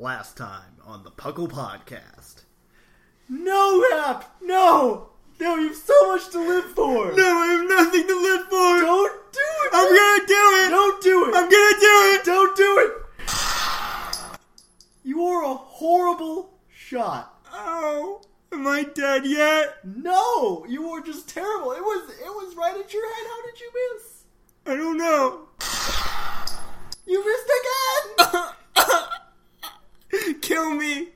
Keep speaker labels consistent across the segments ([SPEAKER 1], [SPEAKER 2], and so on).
[SPEAKER 1] Last time on the Puckle Podcast. No, Rap! No! No, you have so much to live for!
[SPEAKER 2] No, I have nothing to live for.
[SPEAKER 1] Don't do it!
[SPEAKER 2] I'm gonna do it.
[SPEAKER 1] Don't do it!
[SPEAKER 2] I'm gonna do it.
[SPEAKER 1] Don't do it! You are a horrible shot.
[SPEAKER 2] Oh, am I dead yet?
[SPEAKER 1] No! You were just terrible. It was it was right at your head. How did you miss?
[SPEAKER 2] I don't know.
[SPEAKER 1] You missed again!
[SPEAKER 2] Kill me.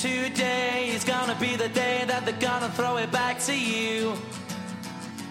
[SPEAKER 3] Today is gonna be the day that they're gonna throw it back to you.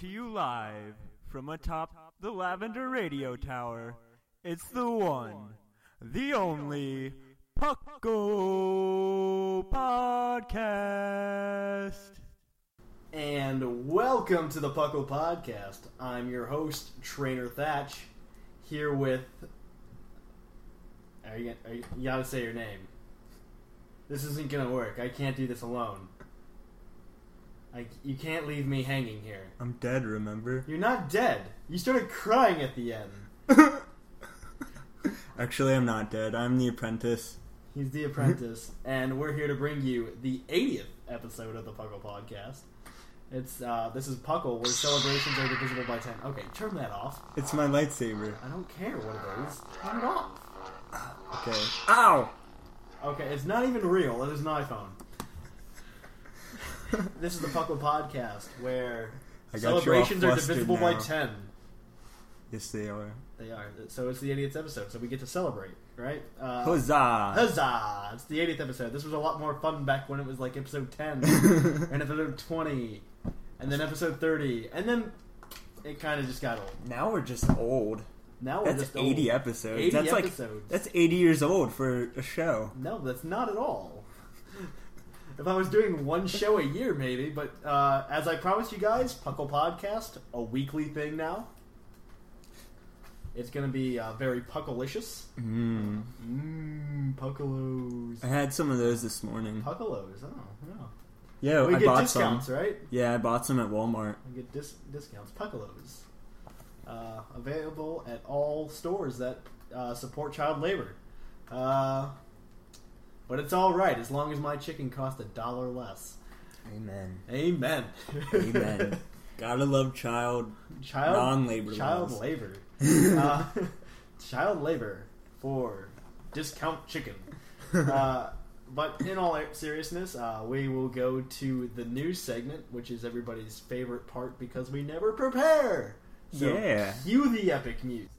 [SPEAKER 3] to you
[SPEAKER 4] live from atop the Lavender Radio Tower, it's the one, the only Puckle Podcast.
[SPEAKER 1] And welcome to the Puckle Podcast. I'm your host, Trainer Thatch, here with. Are you, are you, you gotta say your name. This isn't gonna work. I can't do this alone. I, you can't leave me hanging here.
[SPEAKER 2] I'm dead, remember?
[SPEAKER 1] You're not dead. You started crying at the end.
[SPEAKER 2] Actually, I'm not dead. I'm the apprentice.
[SPEAKER 1] He's the apprentice, and we're here to bring you the 80th episode of the Puckle Podcast. It's uh, this is Puckle, where celebrations are divisible by ten. Okay, turn that off.
[SPEAKER 2] It's my lightsaber.
[SPEAKER 1] I don't care what it is. Turn it off.
[SPEAKER 2] Okay. Ow!
[SPEAKER 1] Okay, it's not even real. It is an iPhone. this is the Puckle Podcast, where celebrations are divisible by ten.
[SPEAKER 2] Yes, they are.
[SPEAKER 1] They are. So it's the 80th episode, so we get to celebrate, right? Uh,
[SPEAKER 2] Huzzah!
[SPEAKER 1] Huzzah! It's the 80th episode. This was a lot more fun back when it was like episode 10 and episode 20 and then episode 30 and then it kind of just got old.
[SPEAKER 2] Now we're just old.
[SPEAKER 1] Now we're
[SPEAKER 2] That's
[SPEAKER 1] just
[SPEAKER 2] 80
[SPEAKER 1] old.
[SPEAKER 2] episodes.
[SPEAKER 1] 80
[SPEAKER 2] that's
[SPEAKER 1] episodes.
[SPEAKER 2] like that's 80 years old for a show.
[SPEAKER 1] No, that's not at all. If I was doing one show a year, maybe. But uh, as I promised you guys, Puckle Podcast, a weekly thing now. It's going to be uh, very puckalicious.
[SPEAKER 2] Mm.
[SPEAKER 1] Mmm, puckalos.
[SPEAKER 2] I had some of those this morning.
[SPEAKER 1] Puckalos, oh, yeah.
[SPEAKER 2] Yeah,
[SPEAKER 1] We
[SPEAKER 2] I
[SPEAKER 1] get
[SPEAKER 2] bought
[SPEAKER 1] discounts,
[SPEAKER 2] some.
[SPEAKER 1] right?
[SPEAKER 2] Yeah, I bought some at Walmart.
[SPEAKER 1] We get dis- discounts. Puckalos. Uh, available at all stores that uh, support child labor. Uh, but it's all right as long as my chicken costs a dollar less.
[SPEAKER 2] Amen.
[SPEAKER 1] Amen.
[SPEAKER 2] Amen. Gotta love child
[SPEAKER 1] child
[SPEAKER 2] Non-labor
[SPEAKER 1] child
[SPEAKER 2] laws.
[SPEAKER 1] labor. uh, child labor for discount chicken. uh, but in all seriousness, uh, we will go to the news segment, which is everybody's favorite part because we never prepare. So
[SPEAKER 2] Yeah.
[SPEAKER 1] cue the epic music.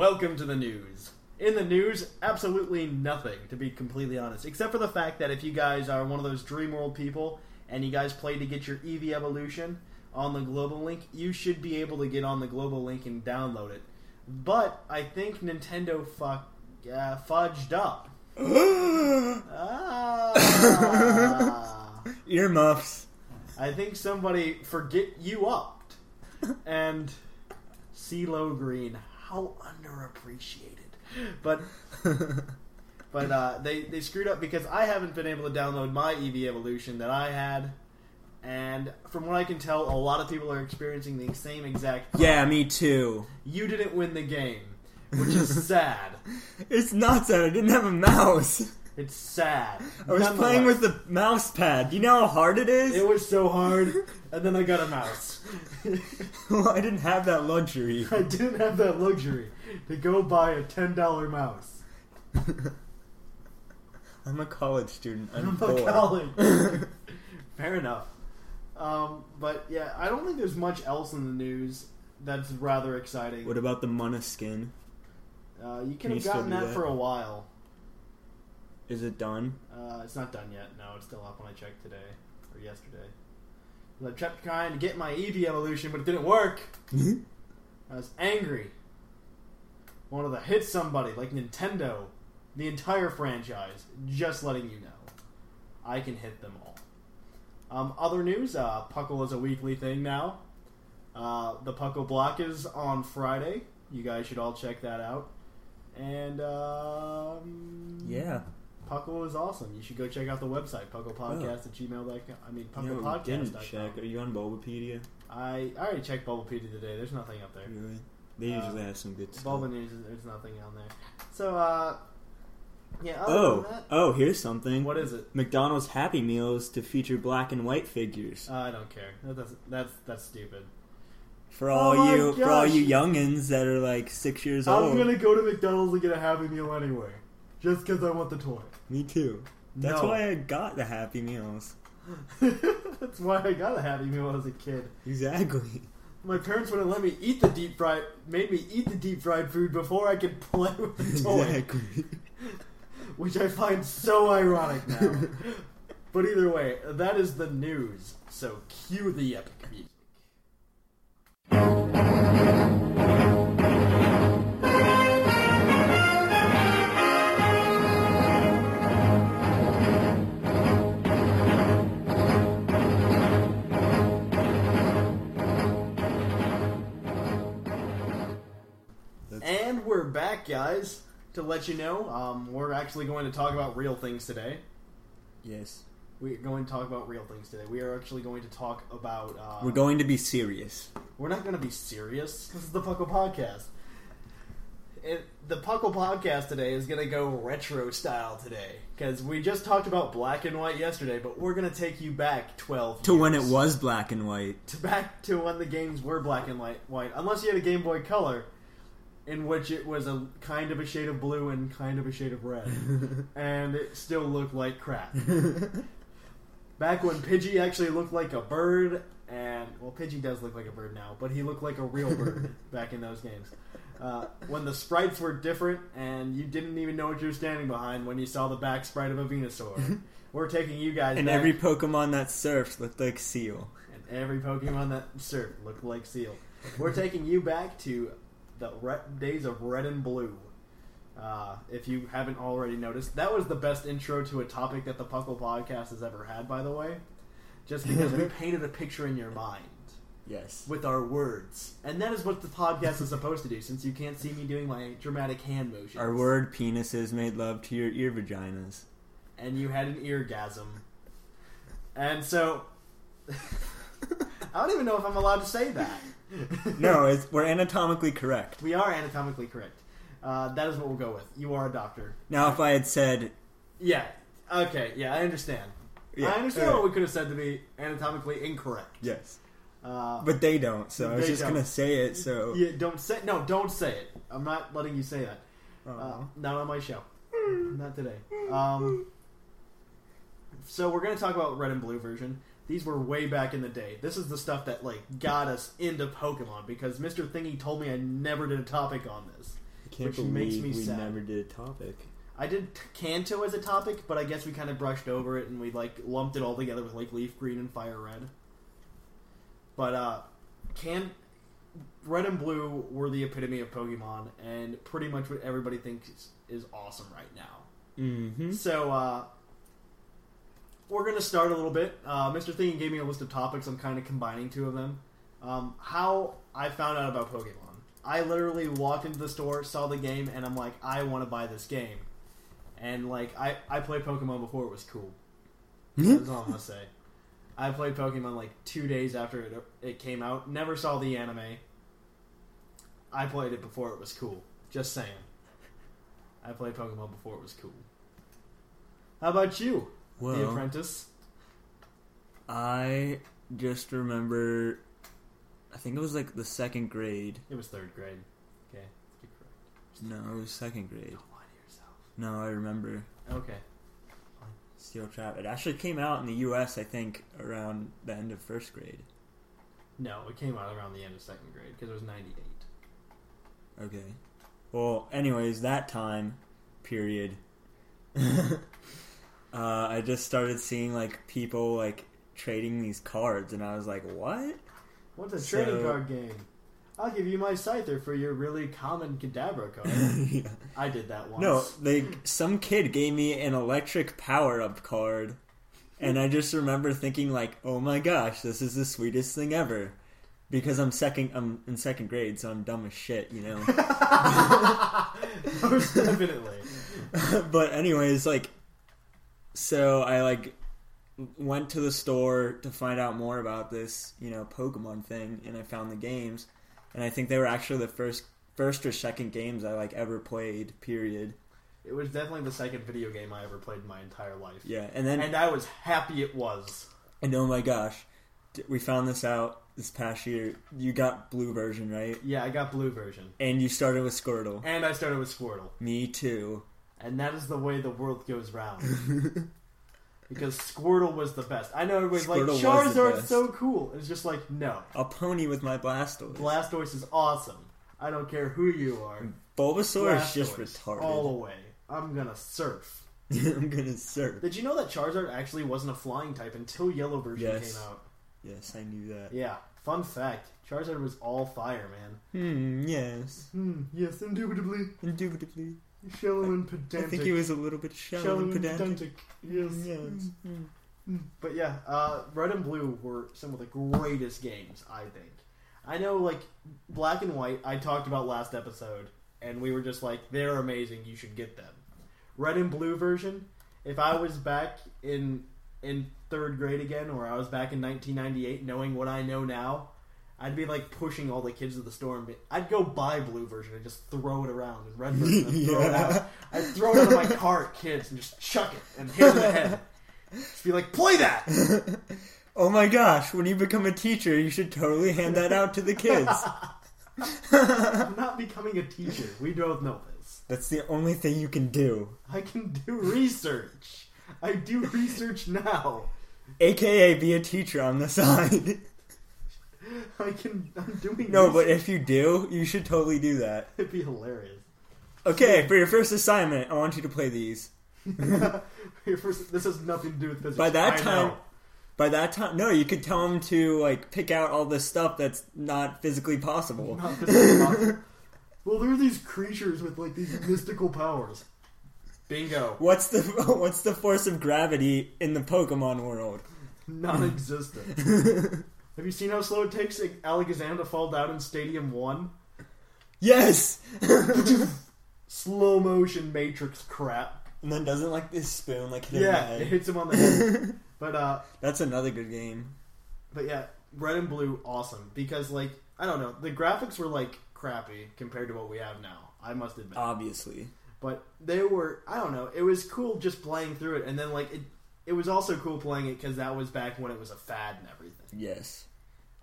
[SPEAKER 1] Welcome to the news. In the news, absolutely nothing, to be completely honest, except for the fact that if you guys are one of those Dream World people and you guys play to get your Eevee Evolution on the global link, you should be able to get on the global link and download it. But I think Nintendo fuck, uh, fudged up. Ah.
[SPEAKER 2] Earmuffs.
[SPEAKER 1] I think somebody forget you upped. And CeeLo Green, how underappreciated. But but uh, they they screwed up because I haven't been able to download my Eevee Evolution that I had. And from what I can tell, a lot of people are experiencing the same exact.
[SPEAKER 2] Yeah, me too.
[SPEAKER 1] You didn't win the game, which is sad.
[SPEAKER 2] It's not sad. I didn't have a mouse.
[SPEAKER 1] It's sad.
[SPEAKER 2] I was playing with the mouse pad. Do you know how hard it is?
[SPEAKER 1] It was so hard, and then I got a mouse.
[SPEAKER 2] well, I didn't have that luxury.
[SPEAKER 1] I didn't have that luxury to go buy a ten dollar mouse.
[SPEAKER 2] I'm a college student. I'm,
[SPEAKER 1] I'm a college. Fair enough. Um, but yeah, I don't think there's much else in the news that's rather exciting.
[SPEAKER 2] What about the Munna skin?
[SPEAKER 1] Uh, you
[SPEAKER 2] can,
[SPEAKER 1] can have gotten that,
[SPEAKER 2] that?
[SPEAKER 1] for a while.
[SPEAKER 2] Is it done?
[SPEAKER 1] Uh, it's not done yet. No, it's still up when I checked today or yesterday. I kept trying to get my Eevee evolution, but it didn't work. I was angry. Wanted to hit somebody like Nintendo, the entire franchise. Just letting you know, I can hit them all. Um, other news: uh, Puckle is a weekly thing now. Uh, the Puckle Block is on Friday. You guys should all check that out. And um,
[SPEAKER 2] Yeah.
[SPEAKER 1] Puckle is awesome. You should go check out the website, pucklepodcast at gmail.com. I mean,
[SPEAKER 2] You know, we
[SPEAKER 1] pucklepodcast.com.
[SPEAKER 2] didn't check. Are you on Bulbapedia?
[SPEAKER 1] I, I already checked Bulbapedia today. There's nothing up there.
[SPEAKER 2] Really? They
[SPEAKER 1] Uh,
[SPEAKER 2] usually have some good stuff.
[SPEAKER 1] Bulba News, there's nothing on there. So, uh, yeah,
[SPEAKER 2] Oh,
[SPEAKER 1] that,
[SPEAKER 2] oh, here's something.
[SPEAKER 1] what is it?
[SPEAKER 2] McDonald's Happy Meals to feature black and white figures.
[SPEAKER 1] Uh, I don't care. That, that's, that's, that's stupid.
[SPEAKER 2] For all
[SPEAKER 1] Oh
[SPEAKER 2] you for all
[SPEAKER 1] gosh.
[SPEAKER 2] you youngins that are like six years old.
[SPEAKER 1] I'm gonna go to McDonald's and get a Happy Meal anyway. Just because I want the toy.
[SPEAKER 2] Me too. That's
[SPEAKER 1] No.
[SPEAKER 2] why I got the Happy Meals.
[SPEAKER 1] that's why I got a Happy Meal as a kid.
[SPEAKER 2] Exactly.
[SPEAKER 1] My parents wouldn't let me eat the deep fried, made me eat the deep fried food before I could play with the toy.
[SPEAKER 2] Exactly.
[SPEAKER 1] which I find so ironic now. but either way, that is the news. So cue the epic music. Back, guys. To let you know, um, we're actually going to talk about real things today.
[SPEAKER 2] Yes.
[SPEAKER 1] We're going to talk about real things today. We are actually going to talk about. Uh,
[SPEAKER 2] We're going to be serious.
[SPEAKER 1] We're not going to be serious. This is the Puckle Podcast. It, the Puckle Podcast today is going to go retro style today because we just talked about black and white yesterday, but we're going to take you back twelve
[SPEAKER 2] To when it was black and white.
[SPEAKER 1] to back to when the games were black and. White, unless you had a Game Boy Color, in which it was a kind of a shade of blue and kind of a shade of red, and it still looked like crap. Back when Pidgey actually looked like a bird, and well, Pidgey does look like a bird now, but he looked like a real bird back in those games. Uh, when the sprites were different, and you didn't even know what you were standing behind when you saw the back sprite of a Venusaur. We're taking you guys
[SPEAKER 2] And
[SPEAKER 1] back,
[SPEAKER 2] every Pokemon that surfed looked like Seal.
[SPEAKER 1] and every Pokemon that surfed looked like Seal. We're taking you back to the re- days of Red and Blue. Uh, if you haven't already noticed, that was the best intro to a topic that the Puckle Podcast has ever had. By the way, just because we painted a picture in your mind
[SPEAKER 2] Yes.
[SPEAKER 1] with our words, and that is what the podcast is supposed to do. Since you can't see me doing my dramatic hand motions,
[SPEAKER 2] Our word penises made love to your ear vaginas.
[SPEAKER 1] and you had an eargasm. And so, I don't even know if I'm allowed to say that.
[SPEAKER 2] No, it's, we're anatomically correct.
[SPEAKER 1] We are anatomically correct. Uh, that is what we'll go with. You are a doctor.
[SPEAKER 2] Now, if I had said,
[SPEAKER 1] Yeah. Okay. Yeah, I understand.
[SPEAKER 2] Yeah,
[SPEAKER 1] I understand
[SPEAKER 2] alright.
[SPEAKER 1] what we could have said to be anatomically incorrect.
[SPEAKER 2] yes,
[SPEAKER 1] Uh,
[SPEAKER 2] but they don't, so I was just
[SPEAKER 1] don't.
[SPEAKER 2] gonna say it. So
[SPEAKER 1] yeah, don't say no. Don't say it. I'm not letting you say that. Uh, not on my show. not today. Um, so we're gonna talk about red and blue version. These were way back in the day. This is the stuff that like got us into Pokemon because Mr. Thingy told me I never did a topic on this.
[SPEAKER 2] I can't
[SPEAKER 1] which
[SPEAKER 2] believe
[SPEAKER 1] makes me
[SPEAKER 2] we
[SPEAKER 1] sad.
[SPEAKER 2] never did a topic.
[SPEAKER 1] I did Kanto as a topic, but I guess we kind of brushed over it and we like lumped it all together with like Leaf Green and Fire Red. But uh, can Red and Blue were the epitome of Pokemon, and pretty much what everybody thinks is, is awesome right now.
[SPEAKER 2] Mm-hmm.
[SPEAKER 1] So uh, we're gonna start a little bit. Uh, Mr. Thingy gave me a list of topics. I'm kind of combining two of them. Um, how I found out about Pokemon. I literally walked into the store, saw the game, and I'm like, I want to buy this game. And like, I I played Pokemon before it was cool. That's all I'm gonna say. I played Pokemon like two days after it, it came out. Never saw the anime. I played it before it was cool. Just saying. I played Pokemon before it was cool. How about you, The Apprentice?
[SPEAKER 2] I just remember. I think it was like the second grade.
[SPEAKER 1] It was third grade. Okay, you're correct.
[SPEAKER 2] No, it was second grade.
[SPEAKER 1] Don't lie to yourself.
[SPEAKER 2] No, I remember
[SPEAKER 1] Okay.
[SPEAKER 2] Steel Trap. It actually came out in the U.S. I think around the end of first grade.
[SPEAKER 1] No, it came out around the end of second grade because it was '98.
[SPEAKER 2] Okay. Well, anyways, that time period, uh, I just started seeing like people like trading these cards, and I was like, "What?"
[SPEAKER 1] What's a
[SPEAKER 2] So-
[SPEAKER 1] trading card game? I'll give you my Scyther for your really common Kadabra card.
[SPEAKER 2] Yeah.
[SPEAKER 1] I did that once.
[SPEAKER 2] No, they some kid gave me an electric power up card, and I just remember thinking like, "Oh my gosh, this is the sweetest thing ever." Because I'm second, I'm in second grade, so I'm dumb as shit, you know.
[SPEAKER 1] Most definitely.
[SPEAKER 2] but anyways, like, so I like went to the store to find out more about this, you know, Pokemon thing, and I found the games, and I think they were actually the first, first or second games I like ever played. Period.
[SPEAKER 1] It was definitely the second video game I ever played in my entire life.
[SPEAKER 2] Yeah, and then
[SPEAKER 1] And I was happy it was.
[SPEAKER 2] And oh my gosh, we found this out this past year. You got blue version, right?
[SPEAKER 1] Yeah, I got blue version.
[SPEAKER 2] And you started with Squirtle.
[SPEAKER 1] And I started with Squirtle.
[SPEAKER 2] Me too.
[SPEAKER 1] And that is the way the world goes round. because Squirtle was the best. I know everybody's
[SPEAKER 2] Squirtle was the
[SPEAKER 1] Charizard's so cool. It's just like, no.
[SPEAKER 2] A pony with my Blastoise.
[SPEAKER 1] Blastoise is awesome. I don't care who you are.
[SPEAKER 2] Bulbasaur is just retarded.
[SPEAKER 1] All the way. I'm gonna surf.
[SPEAKER 2] I'm gonna surf.
[SPEAKER 1] Did you know that Charizard actually wasn't a flying type until Yellow version
[SPEAKER 2] Yes.
[SPEAKER 1] came out?
[SPEAKER 2] Yes, I knew that.
[SPEAKER 1] Yeah. Fun fact: Charizard was all fire, man.
[SPEAKER 2] Hmm. Yes.
[SPEAKER 1] Hmm. Yes, indubitably.
[SPEAKER 2] Indubitably.
[SPEAKER 1] Shallow and pedantic.
[SPEAKER 2] I think he was a little bit shallow,
[SPEAKER 1] shallow
[SPEAKER 2] and
[SPEAKER 1] and
[SPEAKER 2] pedantic.
[SPEAKER 1] pedantic. Yes.
[SPEAKER 2] Yes.
[SPEAKER 1] Hmm. But yeah, uh, Red and Blue were some of the greatest games, I think. I know, like, Black and White, I talked about last episode, and we were just like, they're amazing, you should get them. Red and Blue version, if I was back in in third grade again, or I was back in 1998, knowing what I know now, I'd be like pushing all the kids to the store and be, I'd go buy blue version and just throw it around and red version and throw it out. I'd throw it out of my car at kids and just chuck it and hit it in the head. Just be like, play that!
[SPEAKER 2] Oh my gosh! When you become a teacher, you should totally hand that out to the kids.
[SPEAKER 1] I'm not becoming a teacher. We both know this.
[SPEAKER 2] That's the only thing you can do.
[SPEAKER 1] I can do research. I do research now.
[SPEAKER 2] AKA be a teacher on the side.
[SPEAKER 1] I can. I'm doing.
[SPEAKER 2] no, but if you do, you should totally do that.
[SPEAKER 1] it'd be hilarious.
[SPEAKER 2] Okay, for your first assignment, I want you to play these.
[SPEAKER 1] Your first, this has nothing to do with physics.
[SPEAKER 2] By that
[SPEAKER 1] I
[SPEAKER 2] time,
[SPEAKER 1] know.
[SPEAKER 2] by that time, no, you could tell them to like pick out all this stuff that's not physically possible.
[SPEAKER 1] Not physically possible. well, there are these creatures with like these mystical powers. Bingo.
[SPEAKER 2] What's the what's the force of gravity in the Pokemon world?
[SPEAKER 1] Non-existent. Have you seen how slow it takes Alakazam to fall down in Stadium One?
[SPEAKER 2] Yes,
[SPEAKER 1] Slow motion Matrix crap.
[SPEAKER 2] and then doesn't like this spoon like hit him in the
[SPEAKER 1] Yeah,
[SPEAKER 2] head.
[SPEAKER 1] it hits him on the head. but uh,
[SPEAKER 2] That's another good game.
[SPEAKER 1] But yeah, red and blue, awesome because like I don't know. The graphics were like crappy compared to what we have now. I must admit.
[SPEAKER 2] Obviously.
[SPEAKER 1] but they were I don't know. It was cool just playing through it, and then like it. It was also cool playing it because that was back when it was a fad and everything.
[SPEAKER 2] Yes.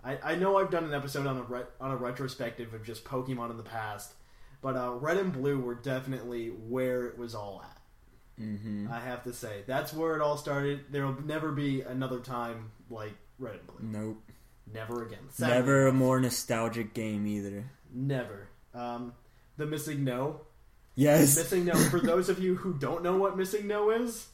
[SPEAKER 1] I, I know I've done an episode on a re- on a retrospective of just Pokemon in the past, but uh, Red and Blue were definitely where it was all at.
[SPEAKER 2] Mm-hmm.
[SPEAKER 1] I have to say that's where it all started. There will never be another time like Red and Blue.
[SPEAKER 2] Nope.
[SPEAKER 1] Never again. Sadly,
[SPEAKER 2] Never a more nostalgic game either.
[SPEAKER 1] Never. Um, the Missing No.
[SPEAKER 2] Yes.
[SPEAKER 1] The Missing No. For those of you who don't know what Missing No is,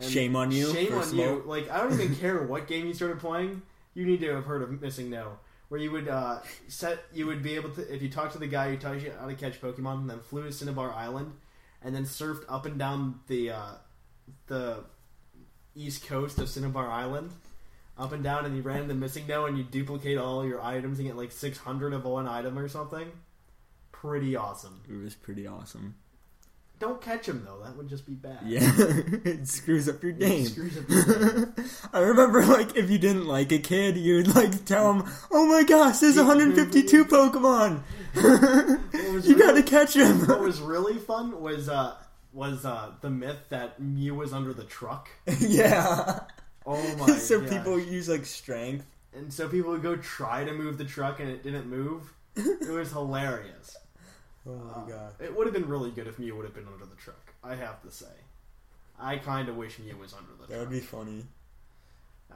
[SPEAKER 2] Shame on you,
[SPEAKER 1] Shame on you. Like I don't even care what game you started playing. You need to have heard of Missing No, where you would uh, set. You would be able to if you talk to the guy who taught you how to catch Pokemon, and then flew to Cinnabar Island, and then surfed up and down the uh, the east coast of Cinnabar Island. Up and down, and you ran the missing no, and you duplicate all your items and get like six hundred of one item or something. Pretty awesome.
[SPEAKER 2] It was pretty awesome.
[SPEAKER 1] Don't catch him though; that would just be bad.
[SPEAKER 2] Yeah. it screws up your game.
[SPEAKER 1] Screws up your game.
[SPEAKER 2] I remember, like, if you didn't like a kid, you'd, like, tell him, oh my gosh, there's 152 Pokemon! you gotta
[SPEAKER 1] really-
[SPEAKER 2] catch him!
[SPEAKER 1] what was really fun was uh was uh the myth that Mew was under the truck.
[SPEAKER 2] yeah.
[SPEAKER 1] Oh my!
[SPEAKER 2] so
[SPEAKER 1] gosh.
[SPEAKER 2] people use, like, strength.
[SPEAKER 1] and so people would go try to move the truck and it didn't move. It was hilarious.
[SPEAKER 2] Oh my god.
[SPEAKER 1] It would have been really good if Mew would have been under the truck. I have to say, I kind of wish Mew was under the truck.
[SPEAKER 2] That
[SPEAKER 1] truck.
[SPEAKER 2] would be funny.
[SPEAKER 1] Uh,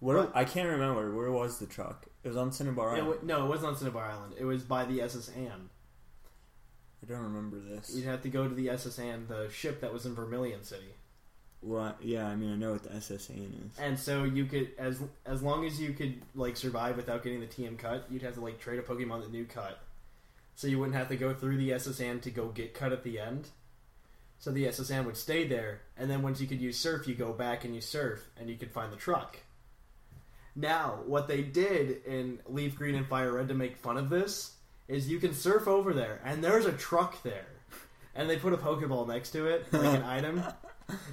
[SPEAKER 2] What?
[SPEAKER 1] But-
[SPEAKER 2] I can't remember. Where was the truck? It was on Cinnabar
[SPEAKER 1] it
[SPEAKER 2] Island.
[SPEAKER 1] wa- no, it wasn't on Cinnabar Island. It was by the SS Anne.
[SPEAKER 2] I don't remember this.
[SPEAKER 1] You'd have to go to the SS Anne, the ship that was in Vermilion City.
[SPEAKER 2] What? Yeah, I mean, I know what the SS Anne is.
[SPEAKER 1] And so you could, as as long as you could like survive without getting the TM cut, you'd have to like trade a Pokemon that new cut, so you wouldn't have to go through the SS Anne to go get cut at the end. So the SS Anne would stay there, and then once you could use Surf, you go back and you surf, and you could find the truck. Now, what they did in Leaf Green and Fire Red to make fun of this is you can surf over there, and there's a truck there, and they put a Pokeball next to it, like an item,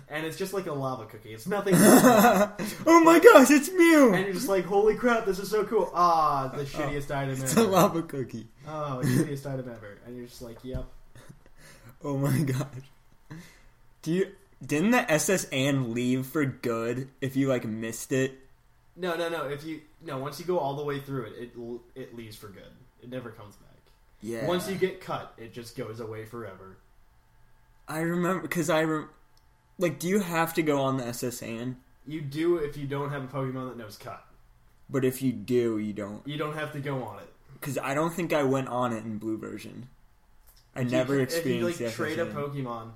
[SPEAKER 1] and it's just like a lava cookie. It's nothing.
[SPEAKER 2] oh my gosh, it's Mew!
[SPEAKER 1] And you're just like, holy crap, this is so cool. Ah, the shittiest item
[SPEAKER 2] It's a lava cookie.
[SPEAKER 1] Oh, the shittiest item ever. And you're just like, yep.
[SPEAKER 2] Oh my gosh. Do you didn't the SS Anne leave for good if you like missed it?
[SPEAKER 1] No, no, no. If you no, once you go all the way through it, it it leaves for good. It never comes back.
[SPEAKER 2] Yeah.
[SPEAKER 1] Once you get cut, it just goes away forever.
[SPEAKER 2] I remember because I like. Do you have to go on the SS Anne?
[SPEAKER 1] You do if you don't have a Pokemon that knows cut.
[SPEAKER 2] But if you do, you don't.
[SPEAKER 1] You don't have to go on it.
[SPEAKER 2] Because I don't think I went on it in blue version. I never
[SPEAKER 1] if
[SPEAKER 2] experienced
[SPEAKER 1] you
[SPEAKER 2] the
[SPEAKER 1] like trade a Pokemon,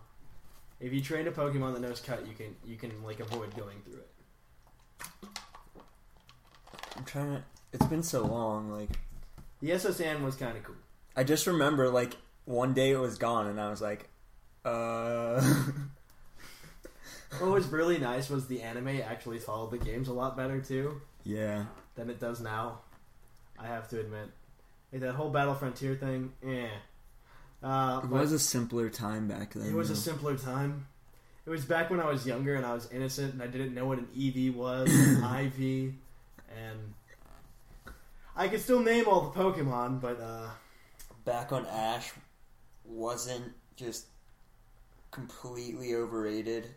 [SPEAKER 1] if you trade a Pokemon that knows cut, you can you can like avoid going through it.
[SPEAKER 2] I'm trying to. It's been so long. Like
[SPEAKER 1] The SS Anne was kind of cool.
[SPEAKER 2] I just remember, like one day it was gone, and I was like, uh.
[SPEAKER 1] What was really nice was the anime actually followed the games a lot better too
[SPEAKER 2] yeah.
[SPEAKER 1] than it does now. I have to admit, like that whole Battle Frontier thing, eh. Uh,
[SPEAKER 2] It was a simpler time back then.
[SPEAKER 1] it was a simpler time. It was back when I was younger and I was innocent and I didn't know what an EV was, an IV, and I could still name all the Pokemon, but uh,
[SPEAKER 2] back on Ash wasn't just completely overrated.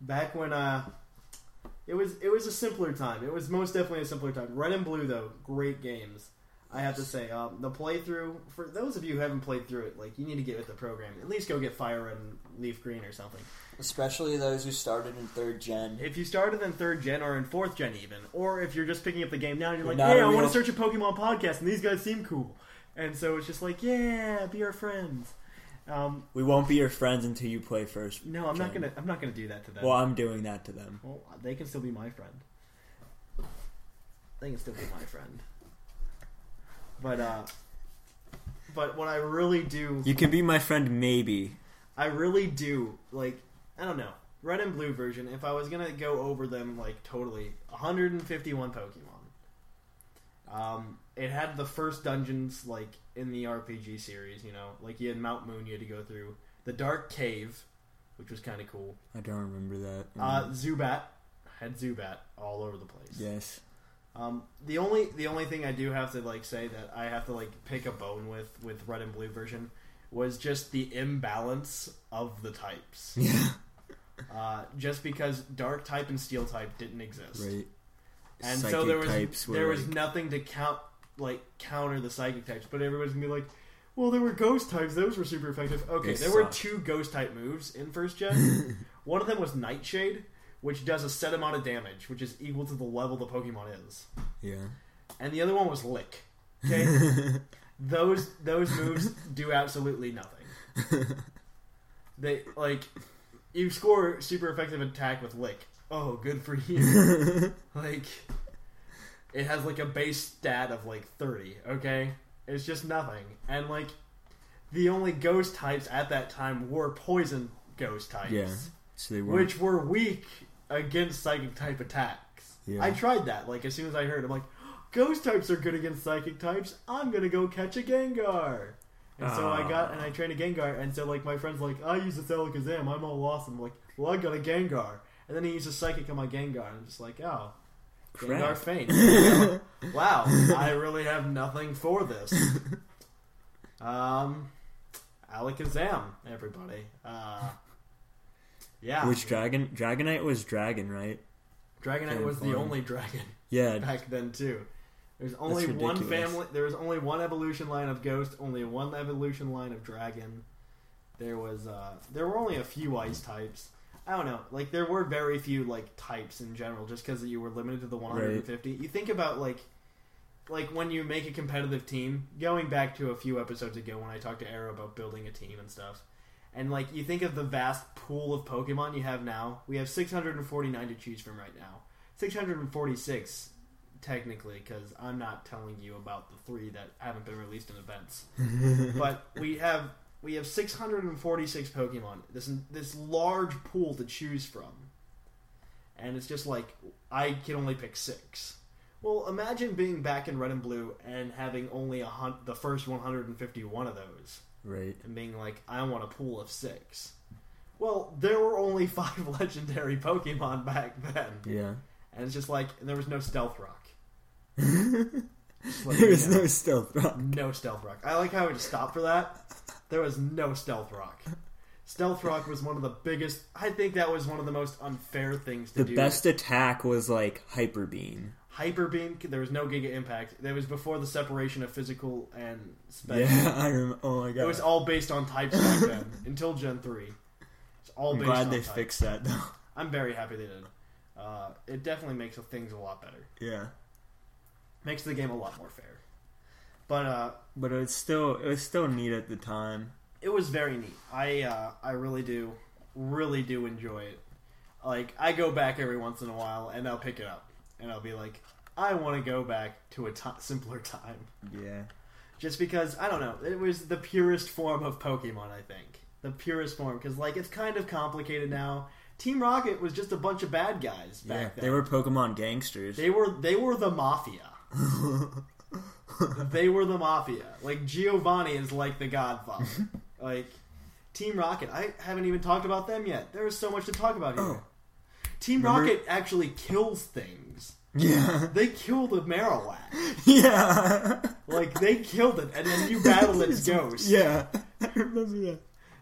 [SPEAKER 1] Back when uh, it was it was a simpler time. It was most definitely a simpler time. Red and Blue though, great games. I have to say, um, the playthrough for those of you who haven't played through it, like you need to get with the program. At least go get Fire Red and Leaf Green or something.
[SPEAKER 2] Especially those who started in third gen.
[SPEAKER 1] If you started in third gen or in fourth gen, even, or if you're just picking up the game now and you're like,
[SPEAKER 2] not
[SPEAKER 1] "Hey, I want to search a Pokemon podcast, and these guys seem cool," and so it's just like, "Yeah, be our friends." Um,
[SPEAKER 2] We won't be your friends until you play first.
[SPEAKER 1] no, I'm not gonna. I'm not gonna do that to them.
[SPEAKER 2] Well, I'm doing that to them.
[SPEAKER 1] Well, they can still be my friend. They can still be my friend. But uh, but what I really do,
[SPEAKER 2] You can be my friend, maybe.
[SPEAKER 1] I really do like. I don't know. Red and blue version. If I was gonna go over them like totally, 151 Pokemon. Um, it had the first dungeons like in the RPG series. You know, like you had Mount Moon you had to go through the Dark Cave, which was kind of cool.
[SPEAKER 2] I don't remember that.
[SPEAKER 1] Uh, Zubat had Zubat all over the place.
[SPEAKER 2] yes.
[SPEAKER 1] Um, the only the only thing I do have to like say that I have to like pick a bone with with red and blue version was just the imbalance of the types.
[SPEAKER 2] Yeah.
[SPEAKER 1] Uh, just because dark type and steel type didn't exist,
[SPEAKER 2] Right.
[SPEAKER 1] and so there was there was nothing to count like counter the psychic types. But everybody's gonna be like, "Well, there were ghost types; those were super effective." Okay,
[SPEAKER 2] They
[SPEAKER 1] there were
[SPEAKER 2] suck.
[SPEAKER 1] two ghost type moves in first gen. One of them was Nightshade, which does a set amount of damage, which is equal to the level the Pokemon is,
[SPEAKER 2] Yeah.
[SPEAKER 1] and the other one was Lick. Okay, those those moves do absolutely nothing. They like you score super effective attack with Lick. Oh, good for you. like it has like a base stat of like 30, okay? It's just nothing. And like the only ghost types at that time were poison ghost types,
[SPEAKER 2] Yeah. So they were.
[SPEAKER 1] which were weak against psychic type attacks.
[SPEAKER 2] Yeah.
[SPEAKER 1] I tried that like as soon as I heard I'm like oh, ghost types are good against psychic types. I'm going to go catch a Gengar. And so I got and I ah. trained a Gengar, and so like my friend's like, I use a Alakazam, I'm all awesome. I'm like, well, I got a Gengar, and then he used a Psychic on my Gengar, and I'm just like, oh,
[SPEAKER 2] Crap.
[SPEAKER 1] faint. wow, I really have nothing for this. Um, Alakazam, everybody. Uh, yeah,
[SPEAKER 2] Which dragon? Dragonite was dragon, right?
[SPEAKER 1] Dragonite was the only dragon
[SPEAKER 2] Yeah.
[SPEAKER 1] back then too. There's only
[SPEAKER 2] That's
[SPEAKER 1] one
[SPEAKER 2] ridiculous.
[SPEAKER 1] family. There was only one evolution line of ghost. Only one evolution line of dragon. There was. uh There were only a few ice types. I don't know. Like there were very few like types in general, just because you were limited to the 150. You think about like. Like when you make a competitive team, going back to a few episodes ago when I talked to Arrow about building a team and stuff, and like you think of the vast pool of Pokemon you have now, we have 649 to choose from right now. 646 technically because I'm not telling you about the three that haven't been released in events. but we have we have 646 Pokemon. This this large pool to choose from, and it's just like I can only pick six. Well, imagine being back in Red and Blue and having only a hun- the first 151 of those,
[SPEAKER 2] Right.
[SPEAKER 1] and being like, I want a pool of six. Well, there were only five legendary Pokemon back then.
[SPEAKER 2] Yeah.
[SPEAKER 1] And it's just like there was no stealth rock.
[SPEAKER 2] There was
[SPEAKER 1] know.
[SPEAKER 2] no stealth rock.
[SPEAKER 1] no stealth rock. I like how we just stopped for that. There was no stealth rock. Stealth rock was one of the biggest. I think that was one of the most unfair things to
[SPEAKER 2] The
[SPEAKER 1] do.
[SPEAKER 2] The best attack was like hyper beam.
[SPEAKER 1] hyper beam. There was no giga impact. That was before the separation of physical and special.
[SPEAKER 2] Yeah, I remember. Oh my god.
[SPEAKER 1] It was all based on types back then until Gen three. It's all
[SPEAKER 2] I'm
[SPEAKER 1] based
[SPEAKER 2] glad
[SPEAKER 1] on
[SPEAKER 2] they
[SPEAKER 1] types.
[SPEAKER 2] fixed that though.
[SPEAKER 1] I'm very happy they did. Uh, it definitely makes things a lot better.
[SPEAKER 2] Yeah.
[SPEAKER 1] Makes the game a lot more fair. But uh,
[SPEAKER 2] But it was still it was still neat at the time.
[SPEAKER 1] it was very neat. I uh, I really do, really do enjoy it. Like I go back every once in a while and I'll pick it up and I'll be like, I want to go back to a simpler time,
[SPEAKER 2] Yeah.
[SPEAKER 1] just because I don't know. It was the purest form of Pokemon. I think the purest form because like it's kind of complicated now. Team Rocket was just a bunch of bad guys back
[SPEAKER 2] Yeah.
[SPEAKER 1] then.
[SPEAKER 2] They were Pokemon gangsters.
[SPEAKER 1] They were they were the mafia. they were the mafia. Like Giovanni is like the Godfather. Mm-hmm. like Team Rocket. I haven't even talked about them yet. There is so much to talk about here.
[SPEAKER 2] Oh.
[SPEAKER 1] Team
[SPEAKER 2] Remember-
[SPEAKER 1] Rocket actually kills things.
[SPEAKER 2] yeah.
[SPEAKER 1] They killed the Marowak.
[SPEAKER 2] yeah.
[SPEAKER 1] Like they killed it, and then you battle its ghost.
[SPEAKER 2] Yeah. I remember that.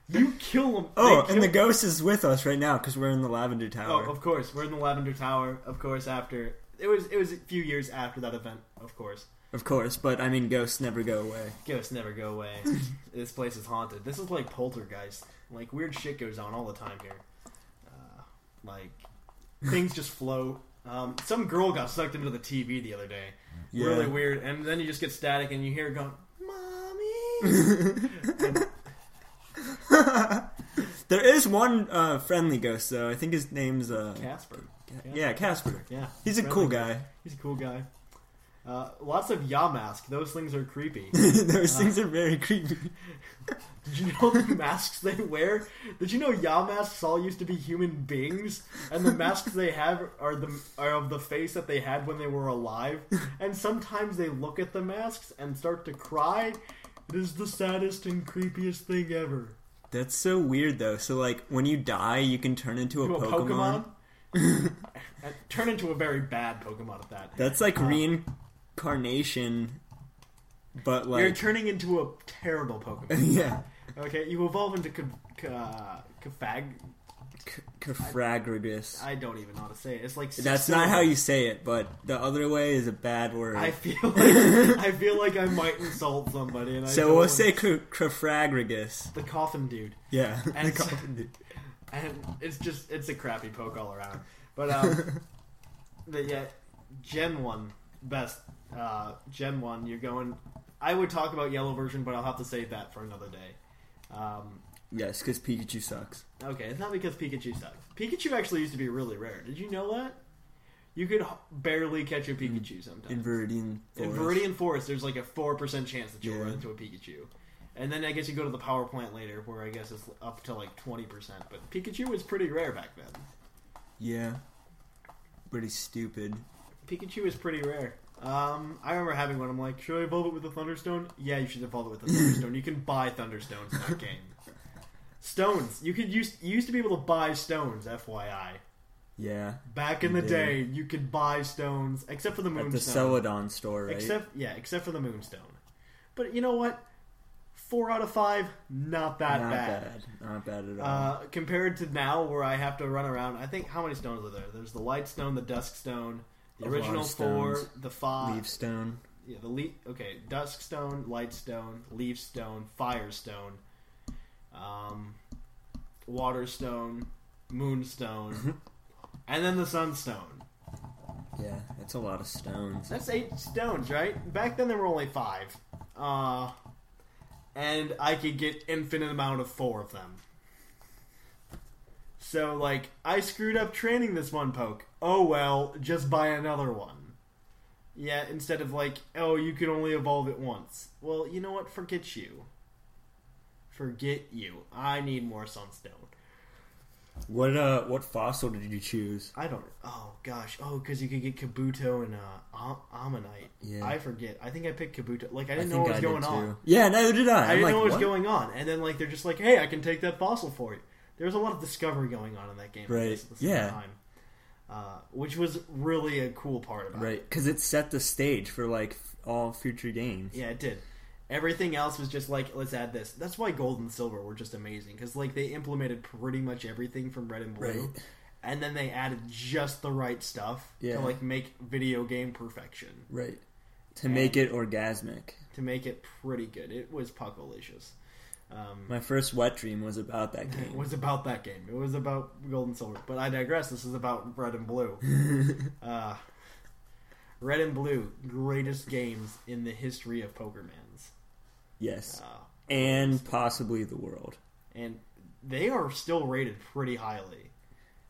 [SPEAKER 1] You kill them.
[SPEAKER 2] Oh,
[SPEAKER 1] they
[SPEAKER 2] and the
[SPEAKER 1] kill-
[SPEAKER 2] ghost is with us right now because we're in the Lavender
[SPEAKER 1] Oh,
[SPEAKER 2] Tower.
[SPEAKER 1] of course, we're in the Lavender Tower. Of course, after it was it was a few years after that event. Of course.
[SPEAKER 2] Of course, but I mean, ghosts never go away.
[SPEAKER 1] Ghosts never go away. this place is haunted. This is like poltergeist. Like weird shit goes on all the time here. Uh, like things just float. Um, some girl got sucked into the TV the other day.
[SPEAKER 2] Yeah.
[SPEAKER 1] Really weird. And then you just get static, and you hear it going, "Mommy." And-
[SPEAKER 2] There is one uh, friendly ghost though. I think his name's uh,
[SPEAKER 1] Casper.
[SPEAKER 2] yeah Casper.
[SPEAKER 1] Yeah,
[SPEAKER 2] He's a
[SPEAKER 1] friendly
[SPEAKER 2] cool
[SPEAKER 1] guy.
[SPEAKER 2] guy.
[SPEAKER 1] He's a cool guy. Uh, lots of Yamask. Those things are creepy.
[SPEAKER 2] Those uh, things are very creepy.
[SPEAKER 1] Did you know the masks they wear? Did you know Yamask all used to be human beings, and the masks they have are the are of the face that they had when they were alive? And sometimes they look at the masks and start to cry. It is the saddest and creepiest thing ever.
[SPEAKER 2] That's so weird though. So like when you die, you can turn into a
[SPEAKER 1] a
[SPEAKER 2] Pokemon.
[SPEAKER 1] Pokemon, uh, turn into a very bad Pokemon at that.
[SPEAKER 2] That's like uh, reincarnation, but like You're
[SPEAKER 1] turning into a terrible Pokemon.
[SPEAKER 2] yeah,
[SPEAKER 1] Okay, you evolve into Kafag.
[SPEAKER 2] Kafragragus.
[SPEAKER 1] I don't even know how to say it. It's like
[SPEAKER 2] That's not how you say it, but the other way is a bad word.
[SPEAKER 1] I feel like I feel like I might insult somebody, and I
[SPEAKER 2] so we'll say K-
[SPEAKER 1] the coffin dude.
[SPEAKER 2] Yeah,
[SPEAKER 1] And
[SPEAKER 2] The coffin dude.
[SPEAKER 1] and it's just it's a crappy poke all around. But um, but yeah, Gen One best. Uh, Gen One, you're going. I would talk about yellow version, but I'll have to save that for another day. Um,
[SPEAKER 2] yes, because Pikachu sucks.
[SPEAKER 1] okay, it's not because Pikachu sucks. Pikachu actually used to be really rare. Did you know that? You could barely catch a Pikachu sometimes.
[SPEAKER 2] In Viridian
[SPEAKER 1] In
[SPEAKER 2] Forest.
[SPEAKER 1] Viridian Forest, there's like a four percent chance that you'll
[SPEAKER 2] Yeah.
[SPEAKER 1] run into a Pikachu, and then I guess you go to the power plant later, where I guess it's up to like twenty percent. But Pikachu was pretty rare back then.
[SPEAKER 2] Yeah, pretty stupid.
[SPEAKER 1] Pikachu is pretty rare. Um, I remember having one. I'm like, should I evolve it with a Thunderstone? Yeah, you should evolve it with a Thunderstone. you can buy Thunderstones in that game. Stones. You could use. You used to be able to buy stones. FYI.
[SPEAKER 2] Yeah,
[SPEAKER 1] Back in the
[SPEAKER 2] did.
[SPEAKER 1] day, you could buy stones, except for the
[SPEAKER 2] at the Celadon store, right?
[SPEAKER 1] Except yeah, except for the Moonstone. But you know what? Four out of five, not that
[SPEAKER 2] not
[SPEAKER 1] bad.
[SPEAKER 2] bad. not bad at all.
[SPEAKER 1] Uh, compared to now, where I have to run around, I think how many stones are there? There's the Light Stone, the Dusk Stone, the original four,
[SPEAKER 2] stones.
[SPEAKER 1] the five,
[SPEAKER 2] Leaf Stone.
[SPEAKER 1] yeah, the leaf. Okay, Dusk Stone, Light Stone, Leaf Stone, Fire Stone, um, Water Stone, Moonstone, and then the Sunstone.
[SPEAKER 2] Yeah, that's a lot of stones.
[SPEAKER 1] That's eight stones, right? Back then there were only five. Uh, and I could get infinite amount of four of them. So, like, I screwed up training this one poke. Oh well, just buy another one. Yeah, instead of like, oh, you can only evolve it once. Well, you know what? Forget you. Forget you. I need more Sunstone.
[SPEAKER 2] What uh, what fossil did you choose?
[SPEAKER 1] I don't. Oh gosh. Oh, because you could get Kabuto and uh, Omanyte.
[SPEAKER 2] Yeah.
[SPEAKER 1] I forget. I think I picked Kabuto. Like I
[SPEAKER 2] I
[SPEAKER 1] didn't know what was
[SPEAKER 2] I
[SPEAKER 1] going
[SPEAKER 2] did
[SPEAKER 1] on.
[SPEAKER 2] Yeah, neither did I.
[SPEAKER 1] I
[SPEAKER 2] I'm
[SPEAKER 1] didn't
[SPEAKER 2] like,
[SPEAKER 1] know what was going on. And then like they're just like, hey, I can take that fossil for you. There was a lot of discovery going on in that game. I
[SPEAKER 2] Right.
[SPEAKER 1] at the
[SPEAKER 2] Yeah.
[SPEAKER 1] Time. Uh, which was really a cool part about it.
[SPEAKER 2] Right, because it set the stage for like all future games.
[SPEAKER 1] Yeah, it did. Everything else was just like, let's add this. That's why Gold and Silver were just amazing because like they implemented pretty much everything from Red and Blue,
[SPEAKER 2] Right.
[SPEAKER 1] and then they added just the right stuff
[SPEAKER 2] Yeah.
[SPEAKER 1] to like make video game perfection.
[SPEAKER 2] Right. To make it orgasmic.
[SPEAKER 1] to make it pretty good. It was Puckalicious. Um,
[SPEAKER 2] My first wet dream was about that game.
[SPEAKER 1] it was about that game. It was about Gold and Silver. But I digress. This is about Red and Blue. uh, Red and Blue, greatest games in the history of Pokermans.
[SPEAKER 2] yes.
[SPEAKER 1] Uh,
[SPEAKER 2] And possibly the world.
[SPEAKER 1] and they are still rated pretty highly.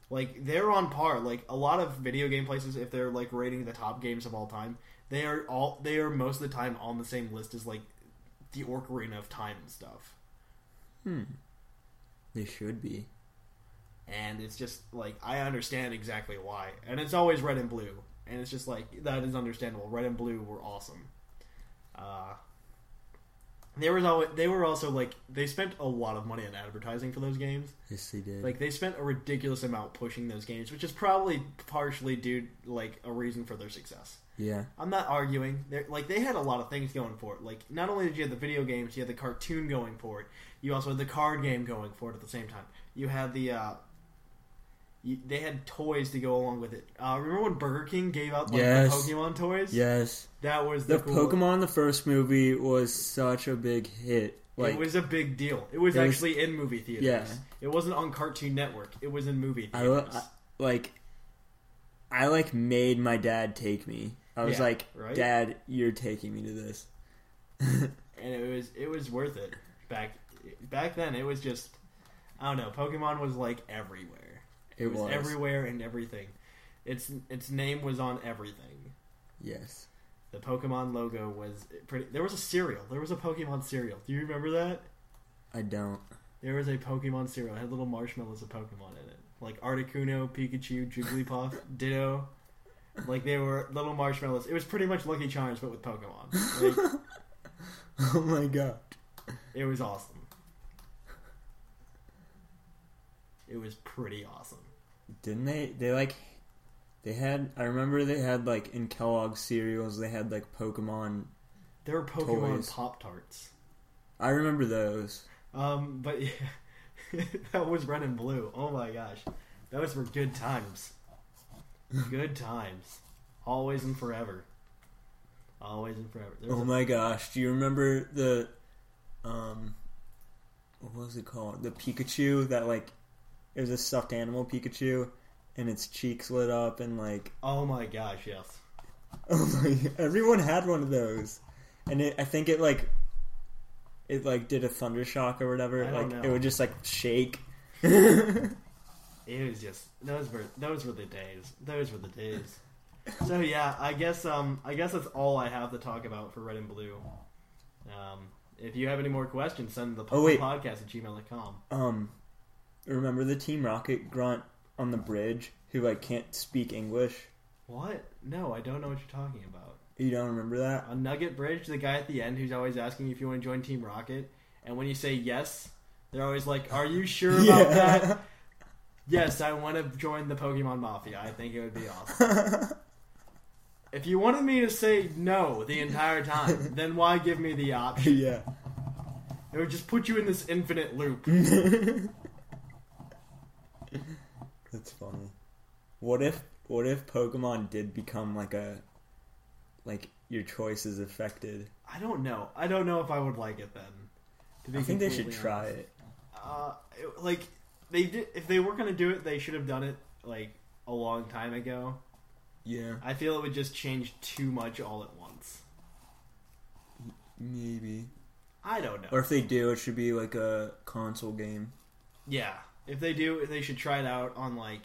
[SPEAKER 1] Like they're on par. Like a lot of video game places, if they're like rating the top games of all time, they are all they are most of the time on the same list as like the Ocarina of Time and stuff.
[SPEAKER 2] They should be.
[SPEAKER 1] and it's just like I understand exactly why, and it's always red and blue, and it's just like that is understandable. Red and blue were awesome. Uh, there was always they were also like they spent a lot of money on advertising for those games.
[SPEAKER 2] Yes, they did.
[SPEAKER 1] Like they spent a ridiculous amount pushing those games, which is probably partially due like a reason for their success.
[SPEAKER 2] yeah.
[SPEAKER 1] I'm not arguing. They're, like they had a lot of things going for it. Like not only did you have the video games, you had the cartoon going for it. You also had the card game going for it at the same time. You had the uh, you, they had toys to go along with it. Uh, remember when Burger King gave out like,
[SPEAKER 2] Yes.
[SPEAKER 1] the Pokemon toys?
[SPEAKER 2] Yes.
[SPEAKER 1] that was the,
[SPEAKER 2] The
[SPEAKER 1] cool-
[SPEAKER 2] Pokemon the first movie was such a big hit. Like
[SPEAKER 1] it was a big deal. It was
[SPEAKER 2] It was-
[SPEAKER 1] actually in movie theaters.
[SPEAKER 2] Yeah.
[SPEAKER 1] It wasn't on Cartoon Network. It was in movie
[SPEAKER 2] I,
[SPEAKER 1] theaters.
[SPEAKER 2] I like I like made my dad take me. I was
[SPEAKER 1] Yeah,
[SPEAKER 2] like,
[SPEAKER 1] right?
[SPEAKER 2] "Dad, you're taking me to this."
[SPEAKER 1] and it was it was worth it back back then. It was just I don't know. Pokemon was like everywhere. It,
[SPEAKER 2] It
[SPEAKER 1] was,
[SPEAKER 2] was.
[SPEAKER 1] everywhere and everything. Its its name was on everything.
[SPEAKER 2] Yes.
[SPEAKER 1] The Pokemon logo was pretty. There was a cereal. There was a Pokemon cereal. Do you remember that?
[SPEAKER 2] I don't.
[SPEAKER 1] There was a Pokemon cereal. It had little marshmallows of Pokemon in it, like Articuno, Pikachu, Jigglypuff, Ditto. Like they were little marshmallows. It was pretty much Lucky Charms, but with Pokemon. Like,
[SPEAKER 2] Oh my god.
[SPEAKER 1] It was awesome. It was pretty awesome.
[SPEAKER 2] Didn't they they like They had. I remember they had like in Kellogg's cereals. They had like Pokemon.
[SPEAKER 1] There were Pokemon
[SPEAKER 2] Toys.
[SPEAKER 1] Pop Tarts.
[SPEAKER 2] I remember those.
[SPEAKER 1] Um, but yeah, that was red and blue. Oh my gosh, those were good times. Good times, always and forever. Always and forever.
[SPEAKER 2] Oh
[SPEAKER 1] a-
[SPEAKER 2] my gosh! Do you remember the, um, what was it called? The Pikachu that like, it was a stuffed animal Pikachu, and its cheeks lit up and like,
[SPEAKER 1] oh my gosh, yes.
[SPEAKER 2] oh my! Everyone had one of those, and it, I think it like, it like did a thunder shock or whatever.
[SPEAKER 1] I
[SPEAKER 2] like
[SPEAKER 1] don't
[SPEAKER 2] it
[SPEAKER 1] know.
[SPEAKER 2] would just like shake.
[SPEAKER 1] It was just those were those were the days. Those were the days. So yeah, I guess um I guess that's all I have to talk about for red and blue. Um, if you have any more questions, send the
[SPEAKER 2] Oh, wait.
[SPEAKER 1] podcast at gmail.com.
[SPEAKER 2] Um, remember the Team Rocket grunt on the bridge who like can't speak English?
[SPEAKER 1] What? No, I don't know what you're talking about.
[SPEAKER 2] You don't remember that?
[SPEAKER 1] On Nugget Bridge, the guy at the end who's always asking if you want to join Team Rocket, and when you say yes, they're always like, "Are you sure about
[SPEAKER 2] Yeah.
[SPEAKER 1] that?" Yes, I want to join the Pokemon Mafia. I think it would be awesome. if you wanted me to say no the entire time, then why give me the option?
[SPEAKER 2] yeah.
[SPEAKER 1] It would just put you in this infinite loop.
[SPEAKER 2] That's funny. What if what if Pokemon did become like a like your choice is affected?
[SPEAKER 1] I don't know. I don't know if I would like it then.
[SPEAKER 2] I think they should
[SPEAKER 1] completely
[SPEAKER 2] try it.
[SPEAKER 1] Uh, it- like they did. If they were gonna do it, they should have done it like a long time ago.
[SPEAKER 2] Yeah,
[SPEAKER 1] I feel it would just change too much all at once.
[SPEAKER 2] maybe.
[SPEAKER 1] I don't know.
[SPEAKER 2] Or if they do, it should be like a console game.
[SPEAKER 1] yeah, if they do, they should try it out on like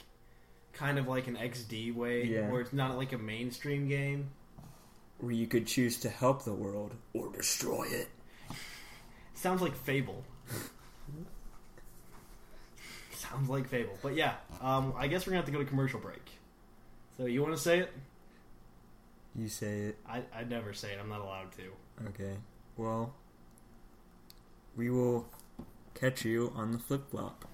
[SPEAKER 1] kind of like an XD way,
[SPEAKER 2] Yeah.
[SPEAKER 1] where it's not like a mainstream game.
[SPEAKER 2] Where you could choose to help the world or destroy it.
[SPEAKER 1] Sounds like Fable. Sounds like Fable, but yeah. Um, I guess we're gonna have to go to commercial break. So you want to say it?
[SPEAKER 2] You say it.
[SPEAKER 1] I I never say it. I'm not allowed to.
[SPEAKER 2] Okay. Well, we will catch you on the flip flop.